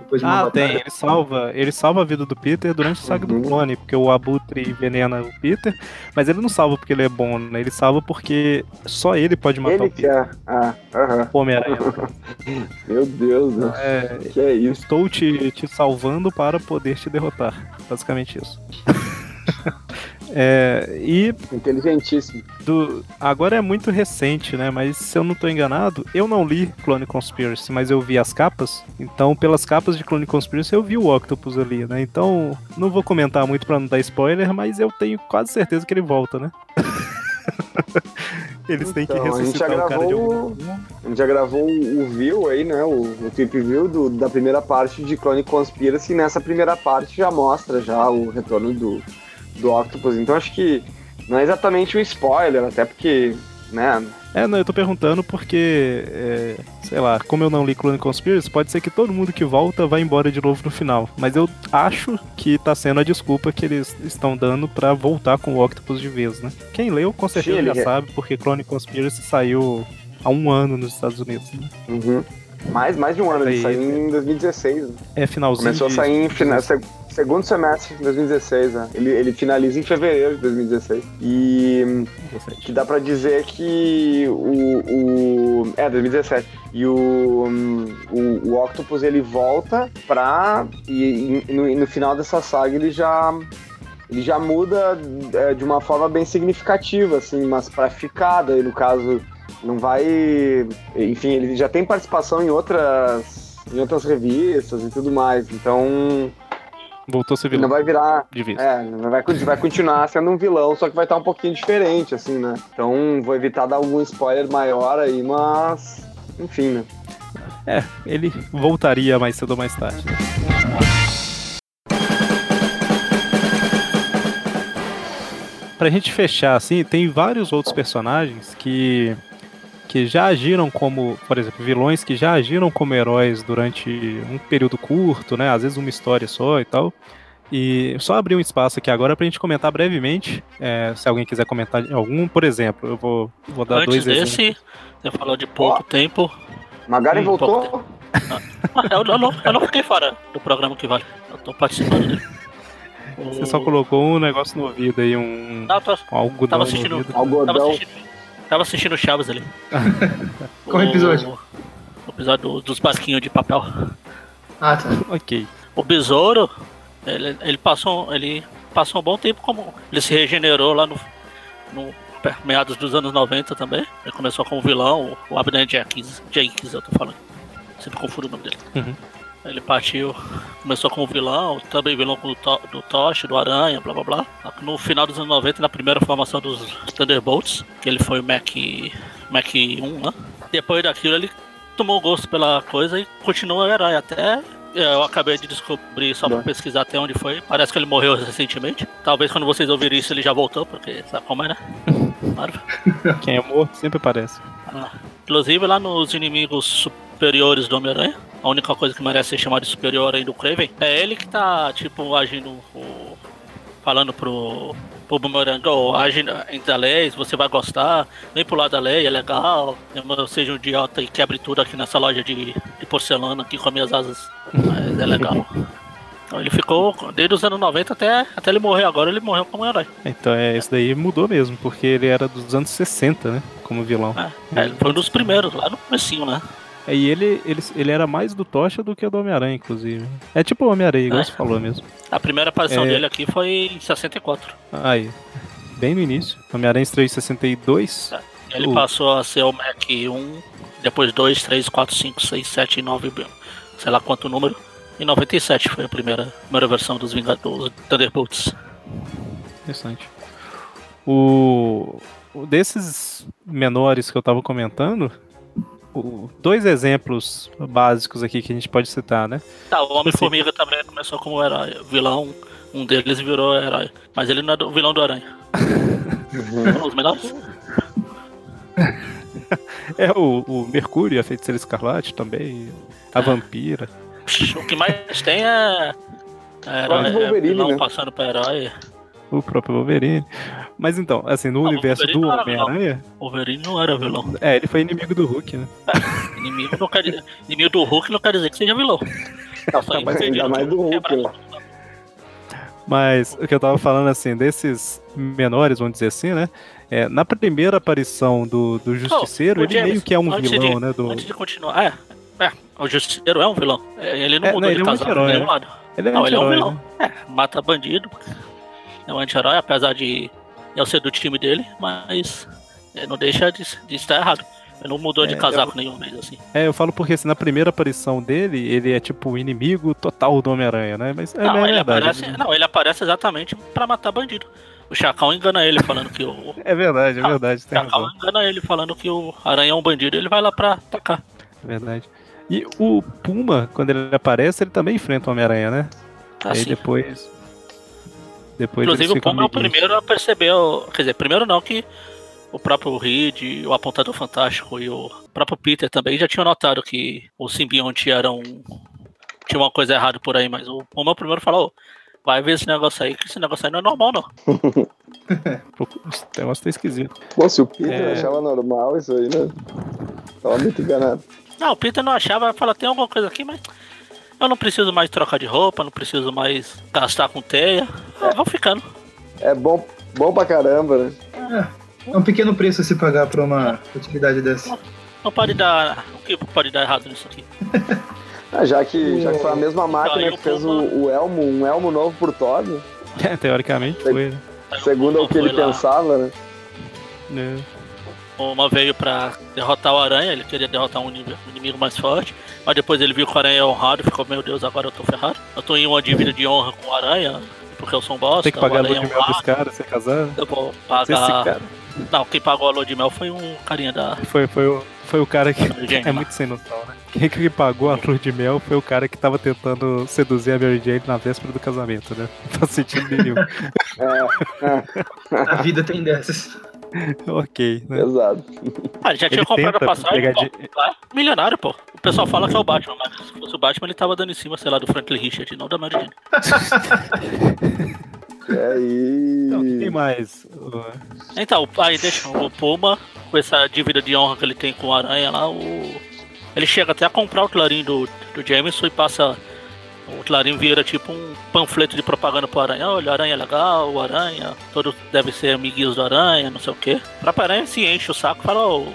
depois de uma ah, batalha. tem. Ele salva, ele salva a vida do Peter durante o saga uhum. do clone, porque o Abutre envenena o Peter, mas ele não salva porque ele é bom, né? Ele salva porque só ele pode matar ele o Peter. Quer. Ah, uhum. O Homem-Aranha. <laughs> Meu Deus, né? É, que é isso? Estou te, te salvando para poder te derrotar. Basicamente isso. <laughs> É, e. Inteligentíssimo. Do, agora é muito recente, né? Mas se eu não estou enganado, eu não li Clone Conspiracy, mas eu vi as capas. Então, pelas capas de Clone Conspiracy, eu vi o Octopus ali, né? Então, não vou comentar muito para não dar spoiler, mas eu tenho quase certeza que ele volta, né? <laughs> Eles têm então, que ressuscitar o cara de algum... A gente já gravou o view aí, né? O, o trip view do, da primeira parte de Clone Conspiracy. E nessa primeira parte já mostra já o retorno do, do Octopus. Então acho que não é exatamente um spoiler, até porque, né? É, não, eu tô perguntando porque, é, sei lá, como eu não li Clone Conspiracy, pode ser que todo mundo que volta vá embora de novo no final. Mas eu acho que tá sendo a desculpa que eles estão dando para voltar com o Octopus de vez, né? Quem leu com certeza Sim, já é. sabe, porque Clone Conspiracy saiu há um ano nos Estados Unidos. Né? Uhum. Mais, mais de um ano, ele saiu em 2016. Né? É, finalzinho. Começou a sair em final, segundo semestre de 2016, né? Ele, ele finaliza em fevereiro de 2016. E que dá pra dizer que o, o. É, 2017. E o, o, o Octopus ele volta pra. E, e no, no final dessa saga ele já ele já muda é, de uma forma bem significativa, assim, mas para ficar, daí no caso não vai. Enfim, ele já tem participação em outras, em outras revistas e tudo mais. Então. Voltou a ser vilão. Não vai virar. De vez. É, vai, vai continuar sendo um vilão, só que vai estar um pouquinho diferente, assim, né? Então vou evitar dar algum spoiler maior aí, mas. Enfim, né? É, ele voltaria mais cedo ou mais tarde. Né? Pra gente fechar, assim, tem vários outros personagens que que já agiram como, por exemplo, vilões que já agiram como heróis durante um período curto, né? Às vezes uma história só e tal. E só abrir um espaço aqui agora pra gente comentar brevemente, é, se alguém quiser comentar algum, por exemplo, eu vou, vou dar Antes dois desse, exemplos. você falou de pouco oh. tempo. Magari hum, voltou? Ah, eu, eu, não, eu não fiquei fora do programa que vale. Eu tô participando dele. Você só colocou um negócio no ouvido aí, um, não, tô, um algodão tava assistindo, Algodão. Tava assistindo, Tava assistindo Chaves ali. <laughs> Qual o episódio? O episódio dos basquinhos de papel. Ah, tá. ok. O besouro, ele, ele, passou, ele passou um bom tempo como. Ele se regenerou lá no, no meados dos anos 90 também. Ele começou como vilão, o Abner Jenkins, Jenkins eu tô falando. Sempre confundo o nome dele. Uhum. Ele partiu, começou como vilão, também vilão do, to do Tosh, do Aranha, blá blá blá. No final dos anos 90, na primeira formação dos Thunderbolts, que ele foi o Mac, Mac 1, né? Depois daquilo ele tomou gosto pela coisa e continuou herói até eu acabei de descobrir só pra pesquisar até onde foi. Parece que ele morreu recentemente. Talvez quando vocês ouvirem isso ele já voltou, porque sabe como é, né? <laughs> Claro. Quem é morto sempre aparece. Ah, inclusive lá nos inimigos superiores do Homem-Aranha, a única coisa que merece ser chamada de superior aí do Craven, é ele que tá, tipo, agindo, falando pro, pro Boomerang, oh, age entre a lei, você vai gostar, vem pro lado da lei, é legal, eu seja um idiota e quebre tudo aqui nessa loja de, de porcelana aqui com as minhas asas, mas é legal. Então ele ficou, desde os anos 90 até, até ele morrer agora, ele morreu como herói. Então é, isso daí mudou mesmo, porque ele era dos anos 60, né? Como vilão. É, é, ele foi um dos primeiros, lá no comecinho, né? E ele, ele, ele era mais do Tocha do que do Homem-Aranha, inclusive. É tipo o Homem-Aranha, igual É. você falou mesmo. A primeira aparição É. dele aqui foi em 64. Aí, bem no início. Homem-Aranha estreou em 62. Ele Uh. passou a ser o Mac 1, depois 2, 3, 4, 5, 6, 7, 9, sei lá quanto número. Em 97 foi a primeira, primeira versão dos Vingadores Thunderbolts. Interessante. O, o desses menores que eu tava comentando, o- dois exemplos básicos aqui que a gente pode citar, né? Tá, o Homem-Formiga também começou como herói. Vilão, um deles virou herói. Mas ele não é do, vilão do Aranha. <laughs> Os melhores? <laughs> É o, o Mercúrio, a Feiticeira Escarlate também, a Vampira. O que mais tem é. É, é Wolverine, vilão né? passando pra herói. O próprio Wolverine. Mas então, assim, no Ah, o universo do não. Homem-Aranha, Wolverine não era vilão. é, ele foi inimigo do Hulk, né? <laughs> Inimigo, não quer dizer, inimigo do Hulk não quer dizer que seja vilão. Não, só mas ainda mais do Hulk, né? Mas o que eu tava falando, assim, desses menores, vamos dizer assim, né? É, na primeira aparição do, do Justiceiro, o ele James, meio que é um vilão, de- né? Do... Antes de continuar, é, é, o Justiceiro é um vilão. É, Ele não É, mudou não, de ele é um casal anti-herói, de nenhum né? lado. Ele é Não, ele é um anti-herói, vilão. né? É, mata bandido. É um anti-herói, apesar de eu ser do time dele, mas é, não deixa de, de estar errado. Ele não mudou de É, casaco nenhum vez, assim. É, eu falo porque assim, na primeira aparição dele, ele é tipo o inimigo total do Homem-Aranha, né? Mas é, não, é ele verdade. aparece, não, ele aparece exatamente pra matar bandido. O Chacal engana ele falando que o. <laughs> É verdade, é verdade, O Chacal razão. engana ele falando que o Aranha é um bandido ele vai lá pra atacar. É verdade. E o Puma, quando ele aparece, ele também enfrenta o Homem-Aranha, né? Tá e aí assim. depois. Depois Inclusive o Puma é o primeiro a perceber, o- quer dizer, primeiro não, que o próprio Reed, o Apontador Fantástico e o próprio Peter também já tinham notado que o simbionte era um. tinha uma coisa errada por aí, mas o Puma primeiro falou, vai ver esse negócio aí, que esse negócio aí não é normal não. <laughs> Esse negócio tá esquisito. Pô, se o Peter É. achava normal isso aí, né? Tava muito enganado. Não, o Peter não achava, fala, tem alguma coisa aqui, mas eu não preciso mais trocar de roupa, não preciso mais gastar com teia. Ah, vou ficando. É bom, bom pra caramba, né? É um pequeno preço a se pagar por uma atividade dessa. Não pode dar. O que pode dar errado nisso aqui? <laughs> Ah, já, que, já que foi a mesma máquina aí que fez o, o elmo, um elmo novo por né? <laughs> É, teoricamente foi, né? Segundo o que ele lá. pensava, né? É. Uma veio pra derrotar o Aranha, ele queria derrotar um inimigo, mais forte, mas depois ele viu que o Aranha é honrado e ficou, meu Deus, agora eu tô ferrado. Eu tô em uma dívida de honra com o Aranha, porque eu sou um bosta, Tem que pagar a lua é de mel pros caras, ser casado. eu vou pagar. cara Não, quem pagou a lua de mel foi um carinha da. foi, foi, o, foi o cara que. <laughs> É lá. muito sem noção, né? Quem que pagou a lua de mel foi o cara que tava tentando seduzir a Mary Jane na véspera do casamento, né? <laughs> Não faz sentido nenhum. <laughs> É, A vida tem dessas. <laughs> ok, né? exato. Ah, ele já tinha Ele comprado a passagem, pô. de- milionário, pô. O pessoal fala que é o Batman, mas se fosse o Batman, ele tava dando em cima, sei lá, do Franklin Richard, não da Mary Jane. <laughs> É aí. Então, quem mais? Então, aí deixa o Puma, com essa dívida de honra que ele tem com o Aranha lá, o... ele chega até a comprar o Clarim do, do Jameson e passa. O Clarim vira tipo um panfleto de propaganda pro Aranha. Olha, o Aranha é legal, o Aranha, todos devem ser amiguinhos do Aranha, não sei o quê. Pra Aranha se enche o saco e fala: Ô,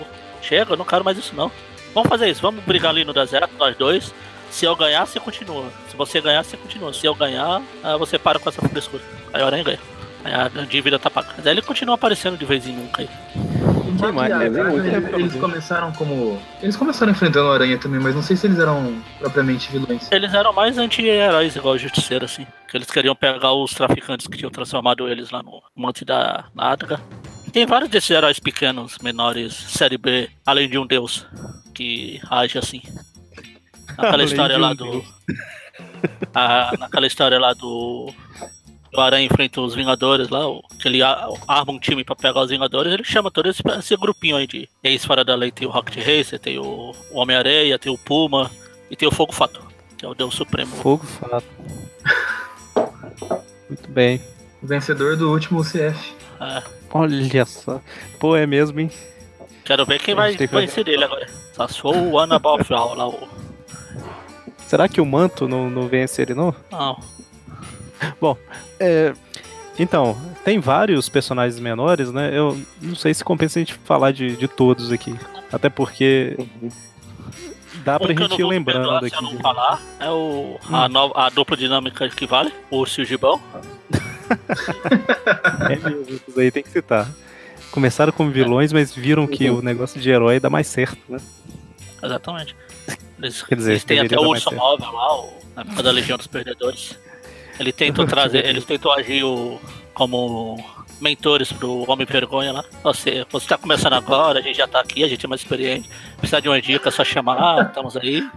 chega, eu não quero mais isso não. Vamos fazer isso, vamos brigar ali no deserto, nós dois. Se eu ganhar, você continua. Se você ganhar, você continua. Se eu ganhar, ah, você para com essa frescura. Aí o Aranha ganha. Aí a dívida tá pagada. Aí ele continua aparecendo de vez em nunca aí. Quem mais? É, eles, é, eles começaram como. Eles começaram enfrentando o Aranha também, mas não sei se eles eram propriamente vilões. Eles eram mais anti-heróis, igual o Justiceiro, assim. Que eles queriam pegar os traficantes que tinham transformado eles lá no monte da Nádega. Tem vários desses heróis pequenos, menores, série B, além de um deus, que age assim. Naquela Além história de um lá do. deus. <laughs> Ah, naquela história lá do. O Aranha enfrenta os Vingadores lá, o- que ele arma um time pra pegar os Vingadores, ele chama todo esse, esse grupinho aí de ex fora da lei. Tem o Rocket Racer, tem o, Homem-Areia, tem o Puma, E tem o Fogo Fato, que é o Deus Supremo. Fogo fato. <laughs> Muito bem. Vencedor do último CF. É, Olha só. Pô, é mesmo, hein? quero ver quem vai Tem que- vencer ele agora. Só for o Frau lá, o. Será que o manto não, não vence ele, não? Não. É, então, tem vários personagens menores, né? Eu não sei se compensa a gente falar de, de todos aqui. Até porque dá pra um gente ir lembrando perdoar se eu aqui. não falar é o, a, nova, a dupla dinâmica que vale, o Urso e o Gibão. <laughs> É mesmo, esses aí tem que citar. Começaram como vilões, mas viram que o negócio de herói dá mais certo, né? Exatamente. Eles, Quer dizer, eles têm até o Urso. Móvel lá, o, na época da Legião dos Perdedores. Ele tentou <laughs> trazer, eles tentou agir o, como mentores pro Homem Vergonha lá. Você, você tá começando agora, a gente já tá aqui, a gente é mais experiente. Precisa de uma dica, é só chamar, estamos aí.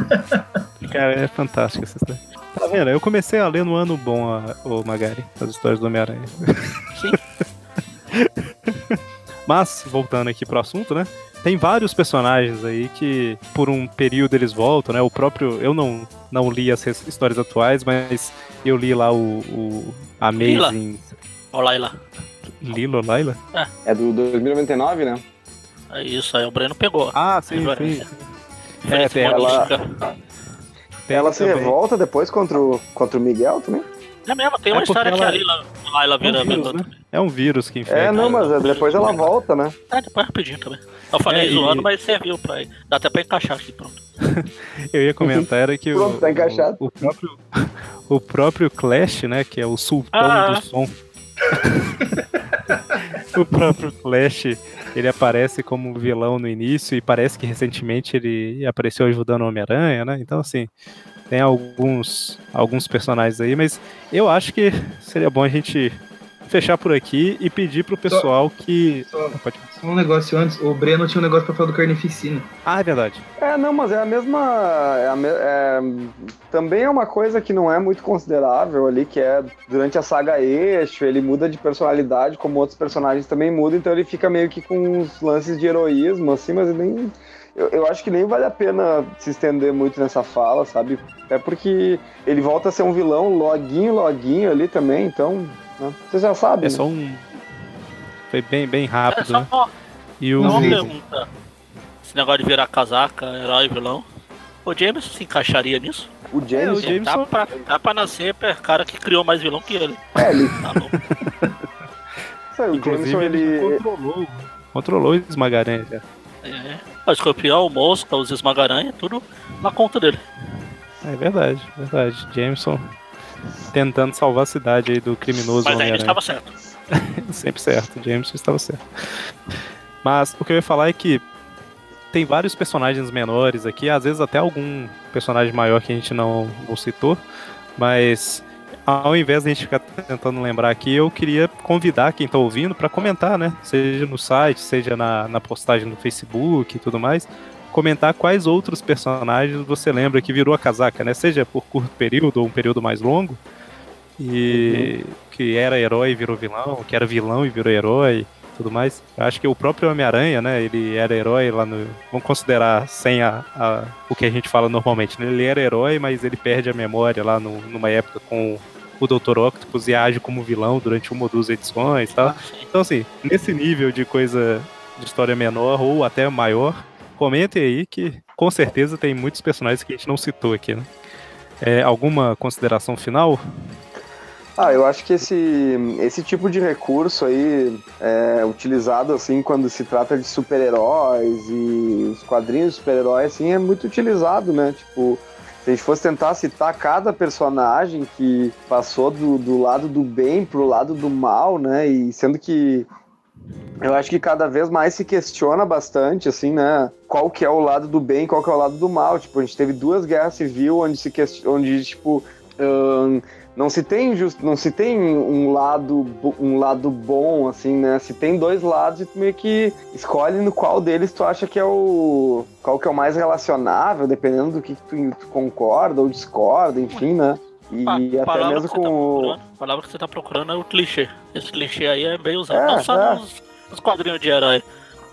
<laughs> Cara, é fantástico essa história. Tá vendo? Eu comecei a ler no ano bom, a, o Magari, as histórias do Homem-Aranha. Sim. <laughs> Mas, voltando aqui pro assunto, né? Tem vários personagens aí que, por um período, eles voltam, né? O próprio. Eu não, não li as histórias atuais, mas eu li lá o, o Amazing. Olha lá, lá. Lilo, Laila? É do 2099, né? É isso aí, o Breno pegou. Ah, sim, sim. sim. Referência tem ela- ela se também. revolta depois contra o, contra o Miguel também? É mesmo, tem É uma porque história que ela- a Lila, a Lila É vira um vírus, né? É um vírus que infecta. É, não, mas é, depois ela volta, né? É, depois rapidinho também. Eu falei É, e- zoando, mas serviu pra. Dá até pra encaixar aqui, pronto. <laughs> Eu ia comentar era que Pronto, o, tá encaixado. o, o próprio <laughs> o próprio Clash, né, que é o sultão Ah. do som. <laughs> o próprio Clash, ele aparece como vilão no início e parece que recentemente ele apareceu ajudando o Homem-Aranha, né? Então assim, tem alguns alguns personagens aí, mas eu acho que seria bom a gente fechar por aqui e pedir pro pessoal que Só, Pode- só um negócio antes. O Breno tinha um negócio pra falar do Carnificina. Ah, é verdade. É, não, mas é a mesma. é a me- é, também é uma coisa que não é muito considerável ali, que é durante a saga Eixo, ele muda de personalidade, como outros personagens também mudam, então ele fica meio que com uns lances de heroísmo, assim, mas nem. Eu, eu acho que nem vale a pena se estender muito nessa fala, sabe? Até porque ele volta a ser um vilão loguinho, loguinho ali também, então. Né? Você já sabe. É né? só um foi bem bem É rápido, só né? uma, E o uma pergunta. Esse negócio de virar casaca, herói e vilão. O James se encaixaria nisso? O James. É, o Jameson- Dá pra, dá pra nascer é cara que criou mais vilão que ele. É, ele, <laughs> Tá louco. o Inclusive, Jameson, ele, ele. controlou, controlou o Esmagaranha já. É. O escorpião, o mosca, os esmagaranha, tudo na conta dele. É verdade, verdade. Jameson tentando salvar a cidade aí do criminoso Mas aí ele Homem-Aranha. estava certo. <laughs> Sempre certo, Jameson estava certo. Mas o que eu ia falar é que tem vários personagens menores aqui, às vezes até algum personagem maior que a gente não, não citou, mas ao invés de a gente ficar tentando lembrar aqui, eu queria convidar quem está ouvindo para comentar, né? Seja no site, seja na, na postagem no Facebook e tudo mais, comentar quais outros personagens você lembra que virou a casaca, né? Seja por curto período ou um período mais longo, e que era herói e virou vilão, que era vilão e virou herói tudo mais. Eu acho que o próprio Homem-Aranha, né, ele era herói lá no... Vamos considerar sem a, a- o que a gente fala normalmente, né? Ele era herói, mas ele perde a memória lá no- numa época com o Dr. Octopus e age como vilão durante uma ou duas edições e tal. Então, assim, nesse nível de coisa de história menor ou até maior, comentem aí que com certeza tem muitos personagens que a gente não citou aqui, né? É, alguma consideração final? Ah, eu acho que esse, esse tipo de recurso aí é utilizado assim quando se trata de super-heróis e os quadrinhos de super-heróis assim é muito utilizado, né? Tipo, se a gente fosse tentar citar cada personagem que passou do, do lado do bem pro lado do mal, né? E sendo que eu acho que cada vez mais se questiona bastante, assim, né? Qual que é o lado do bem, qual que é o lado do mal. Tipo, a gente teve duas guerras civis onde se onde tipo ahn, não se tem just, não se tem um lado um lado bom assim né se tem dois lados e tu meio que escolhe no qual deles tu acha que é o qual que é o mais relacionável dependendo do que, tu, tu concorda ou discorda enfim né e até mesmo tá com o procurando- a palavra que você tá procurando é o clichê. Esse clichê aí é bem usado. É, não só é. nos, nos quadrinhos de herói.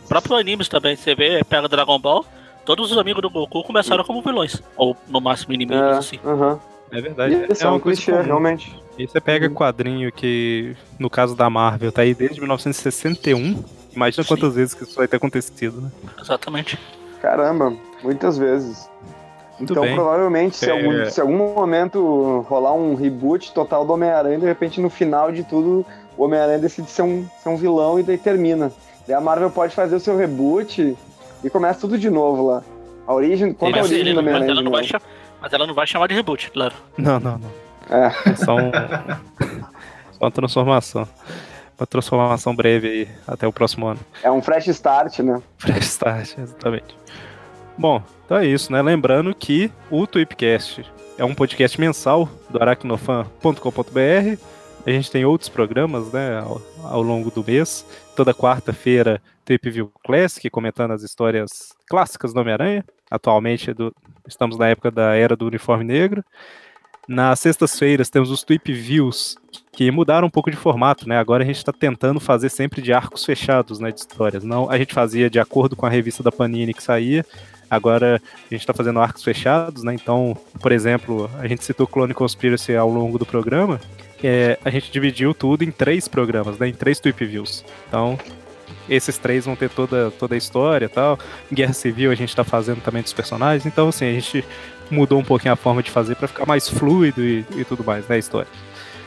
O próprio animes também, você vê, pega Dragon Ball, todos os amigos do Goku começaram como vilões. Ou no máximo inimigos, É, assim. aham. É verdade. Isso é, um coisa clichê, realmente. E você pega quadrinho que, no caso da Marvel, tá aí desde 1961. Imagina Sim. quantas vezes que isso vai ter acontecido, né? Exatamente. Caramba, muitas vezes. Muito então, bem. provavelmente, se, É. algum, se algum momento rolar um reboot total do Homem-Aranha, de repente, no final de tudo, o Homem-Aranha decide ser um, ser um vilão e daí termina. Daí a Marvel pode fazer o seu reboot e começa tudo de novo lá. A origem, conta a Mas, origem ele- do Homem-Aranha mas ela não vai chamar de reboot, claro. Não, não, não. É. É só, um, <laughs> só uma transformação. Uma transformação breve aí até o próximo ano. É um fresh start, né? Fresh Start, exatamente. Bom, então é isso, né? Lembrando que o Tweepcast é um podcast mensal do aracnofan.com.br. A gente tem outros programas, né, ao, ao longo do mês. Toda quarta-feira, Tweep View Classic, comentando as histórias clássicas do Homem-Aranha. Atualmente do- estamos na época da Era do Uniforme Negro. Nas sextas-feiras temos os Tweep Views, que mudaram um pouco de formato, né? Agora a gente está tentando fazer sempre de arcos fechados, né, de histórias. Não, a gente fazia de acordo com a revista da Panini que saía. Agora a gente está fazendo arcos fechados, né? Então, por exemplo, a gente citou Clone Conspiracy ao longo do programa. É, a gente dividiu tudo em três programas, né? Em três Tweep Views. Então, esses três vão ter toda, toda a história e tal. Guerra Civil a gente está fazendo também dos personagens. Então, assim, a gente mudou um pouquinho a forma de fazer para ficar mais fluido e, e tudo mais, né? A história.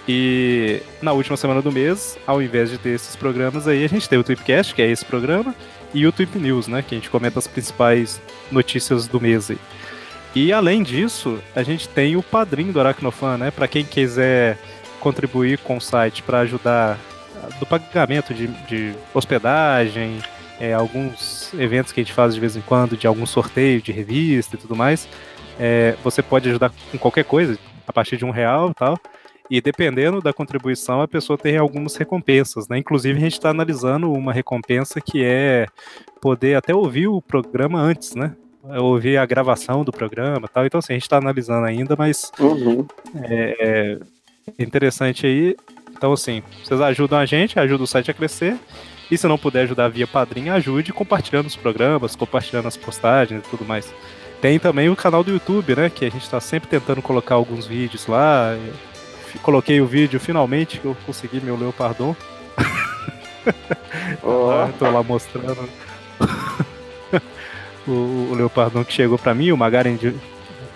E na última semana do mês, ao invés de ter esses programas aí, a gente tem o Tweepcast, que é esse programa, e o Tweep News, né? Que a gente comenta as principais notícias do mês aí. E além disso, a gente tem o padrinho do Aracnofan, né? Para quem quiser contribuir com o site para ajudar do pagamento de, de hospedagem, é, alguns eventos que a gente faz de vez em quando, de algum sorteio de revista e tudo mais. É, você pode ajudar com qualquer coisa, a partir de um real e tal. E dependendo da contribuição, a pessoa tem algumas recompensas, né? Inclusive, a gente está analisando uma recompensa que é poder até ouvir o programa antes, né? Ouvir a gravação do programa tal. Então, assim, a gente está analisando ainda, mas Uhum. é interessante aí. Então, assim, vocês ajudam a gente, ajudam o site a crescer. E se não puder ajudar via padrinho, ajude compartilhando os programas, compartilhando as postagens e tudo mais. Tem também o canal do YouTube, né? Que a gente está sempre tentando colocar alguns vídeos lá. Coloquei o vídeo finalmente que eu consegui meu Leopardon. Lá, <laughs> tô lá mostrando <laughs> o, o Leopardon que chegou pra mim. O Magaren,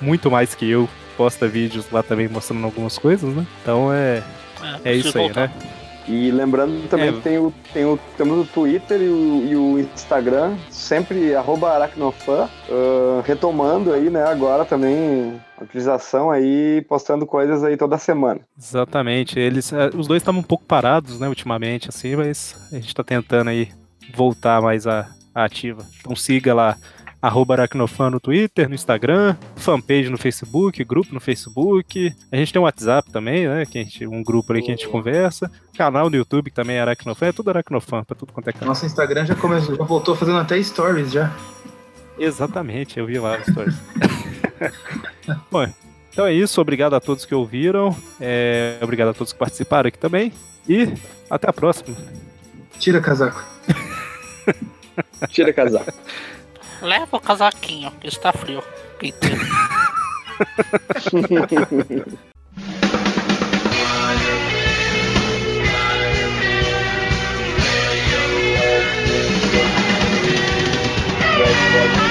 muito mais que eu, posta vídeos lá também mostrando algumas coisas, né? Então é, é preciso isso aí, voltar. né? E lembrando também É. que tem o, tem o, temos o Twitter e o, e o Instagram, sempre arroba aracnofan, ah, retomando aí, né, agora também a utilização aí, postando coisas aí toda semana. Exatamente. Eles, eh, os dois estavam um pouco parados, né, ultimamente, assim, mas a gente tá tentando aí voltar mais à, à ativa. Então siga lá, arroba Aracnofan no Twitter, no Instagram, fanpage no Facebook, grupo no Facebook. A gente tem um WhatsApp também, né, que a gente, um grupo aí que a gente conversa. Canal no YouTube que também é Aracnofan, é tudo Aracnofan, pra tudo quanto é canal. Nosso Instagram já começou, já voltou fazendo até stories já. Exatamente, eu vi lá os stories. <laughs> Bom, então é isso. Obrigado a todos que ouviram. é, obrigado a todos que participaram aqui também. E até a próxima. Tira casaco. Tira casaco. <laughs> Leva o casaquinho, que está frio. Peiteiro. <laughs>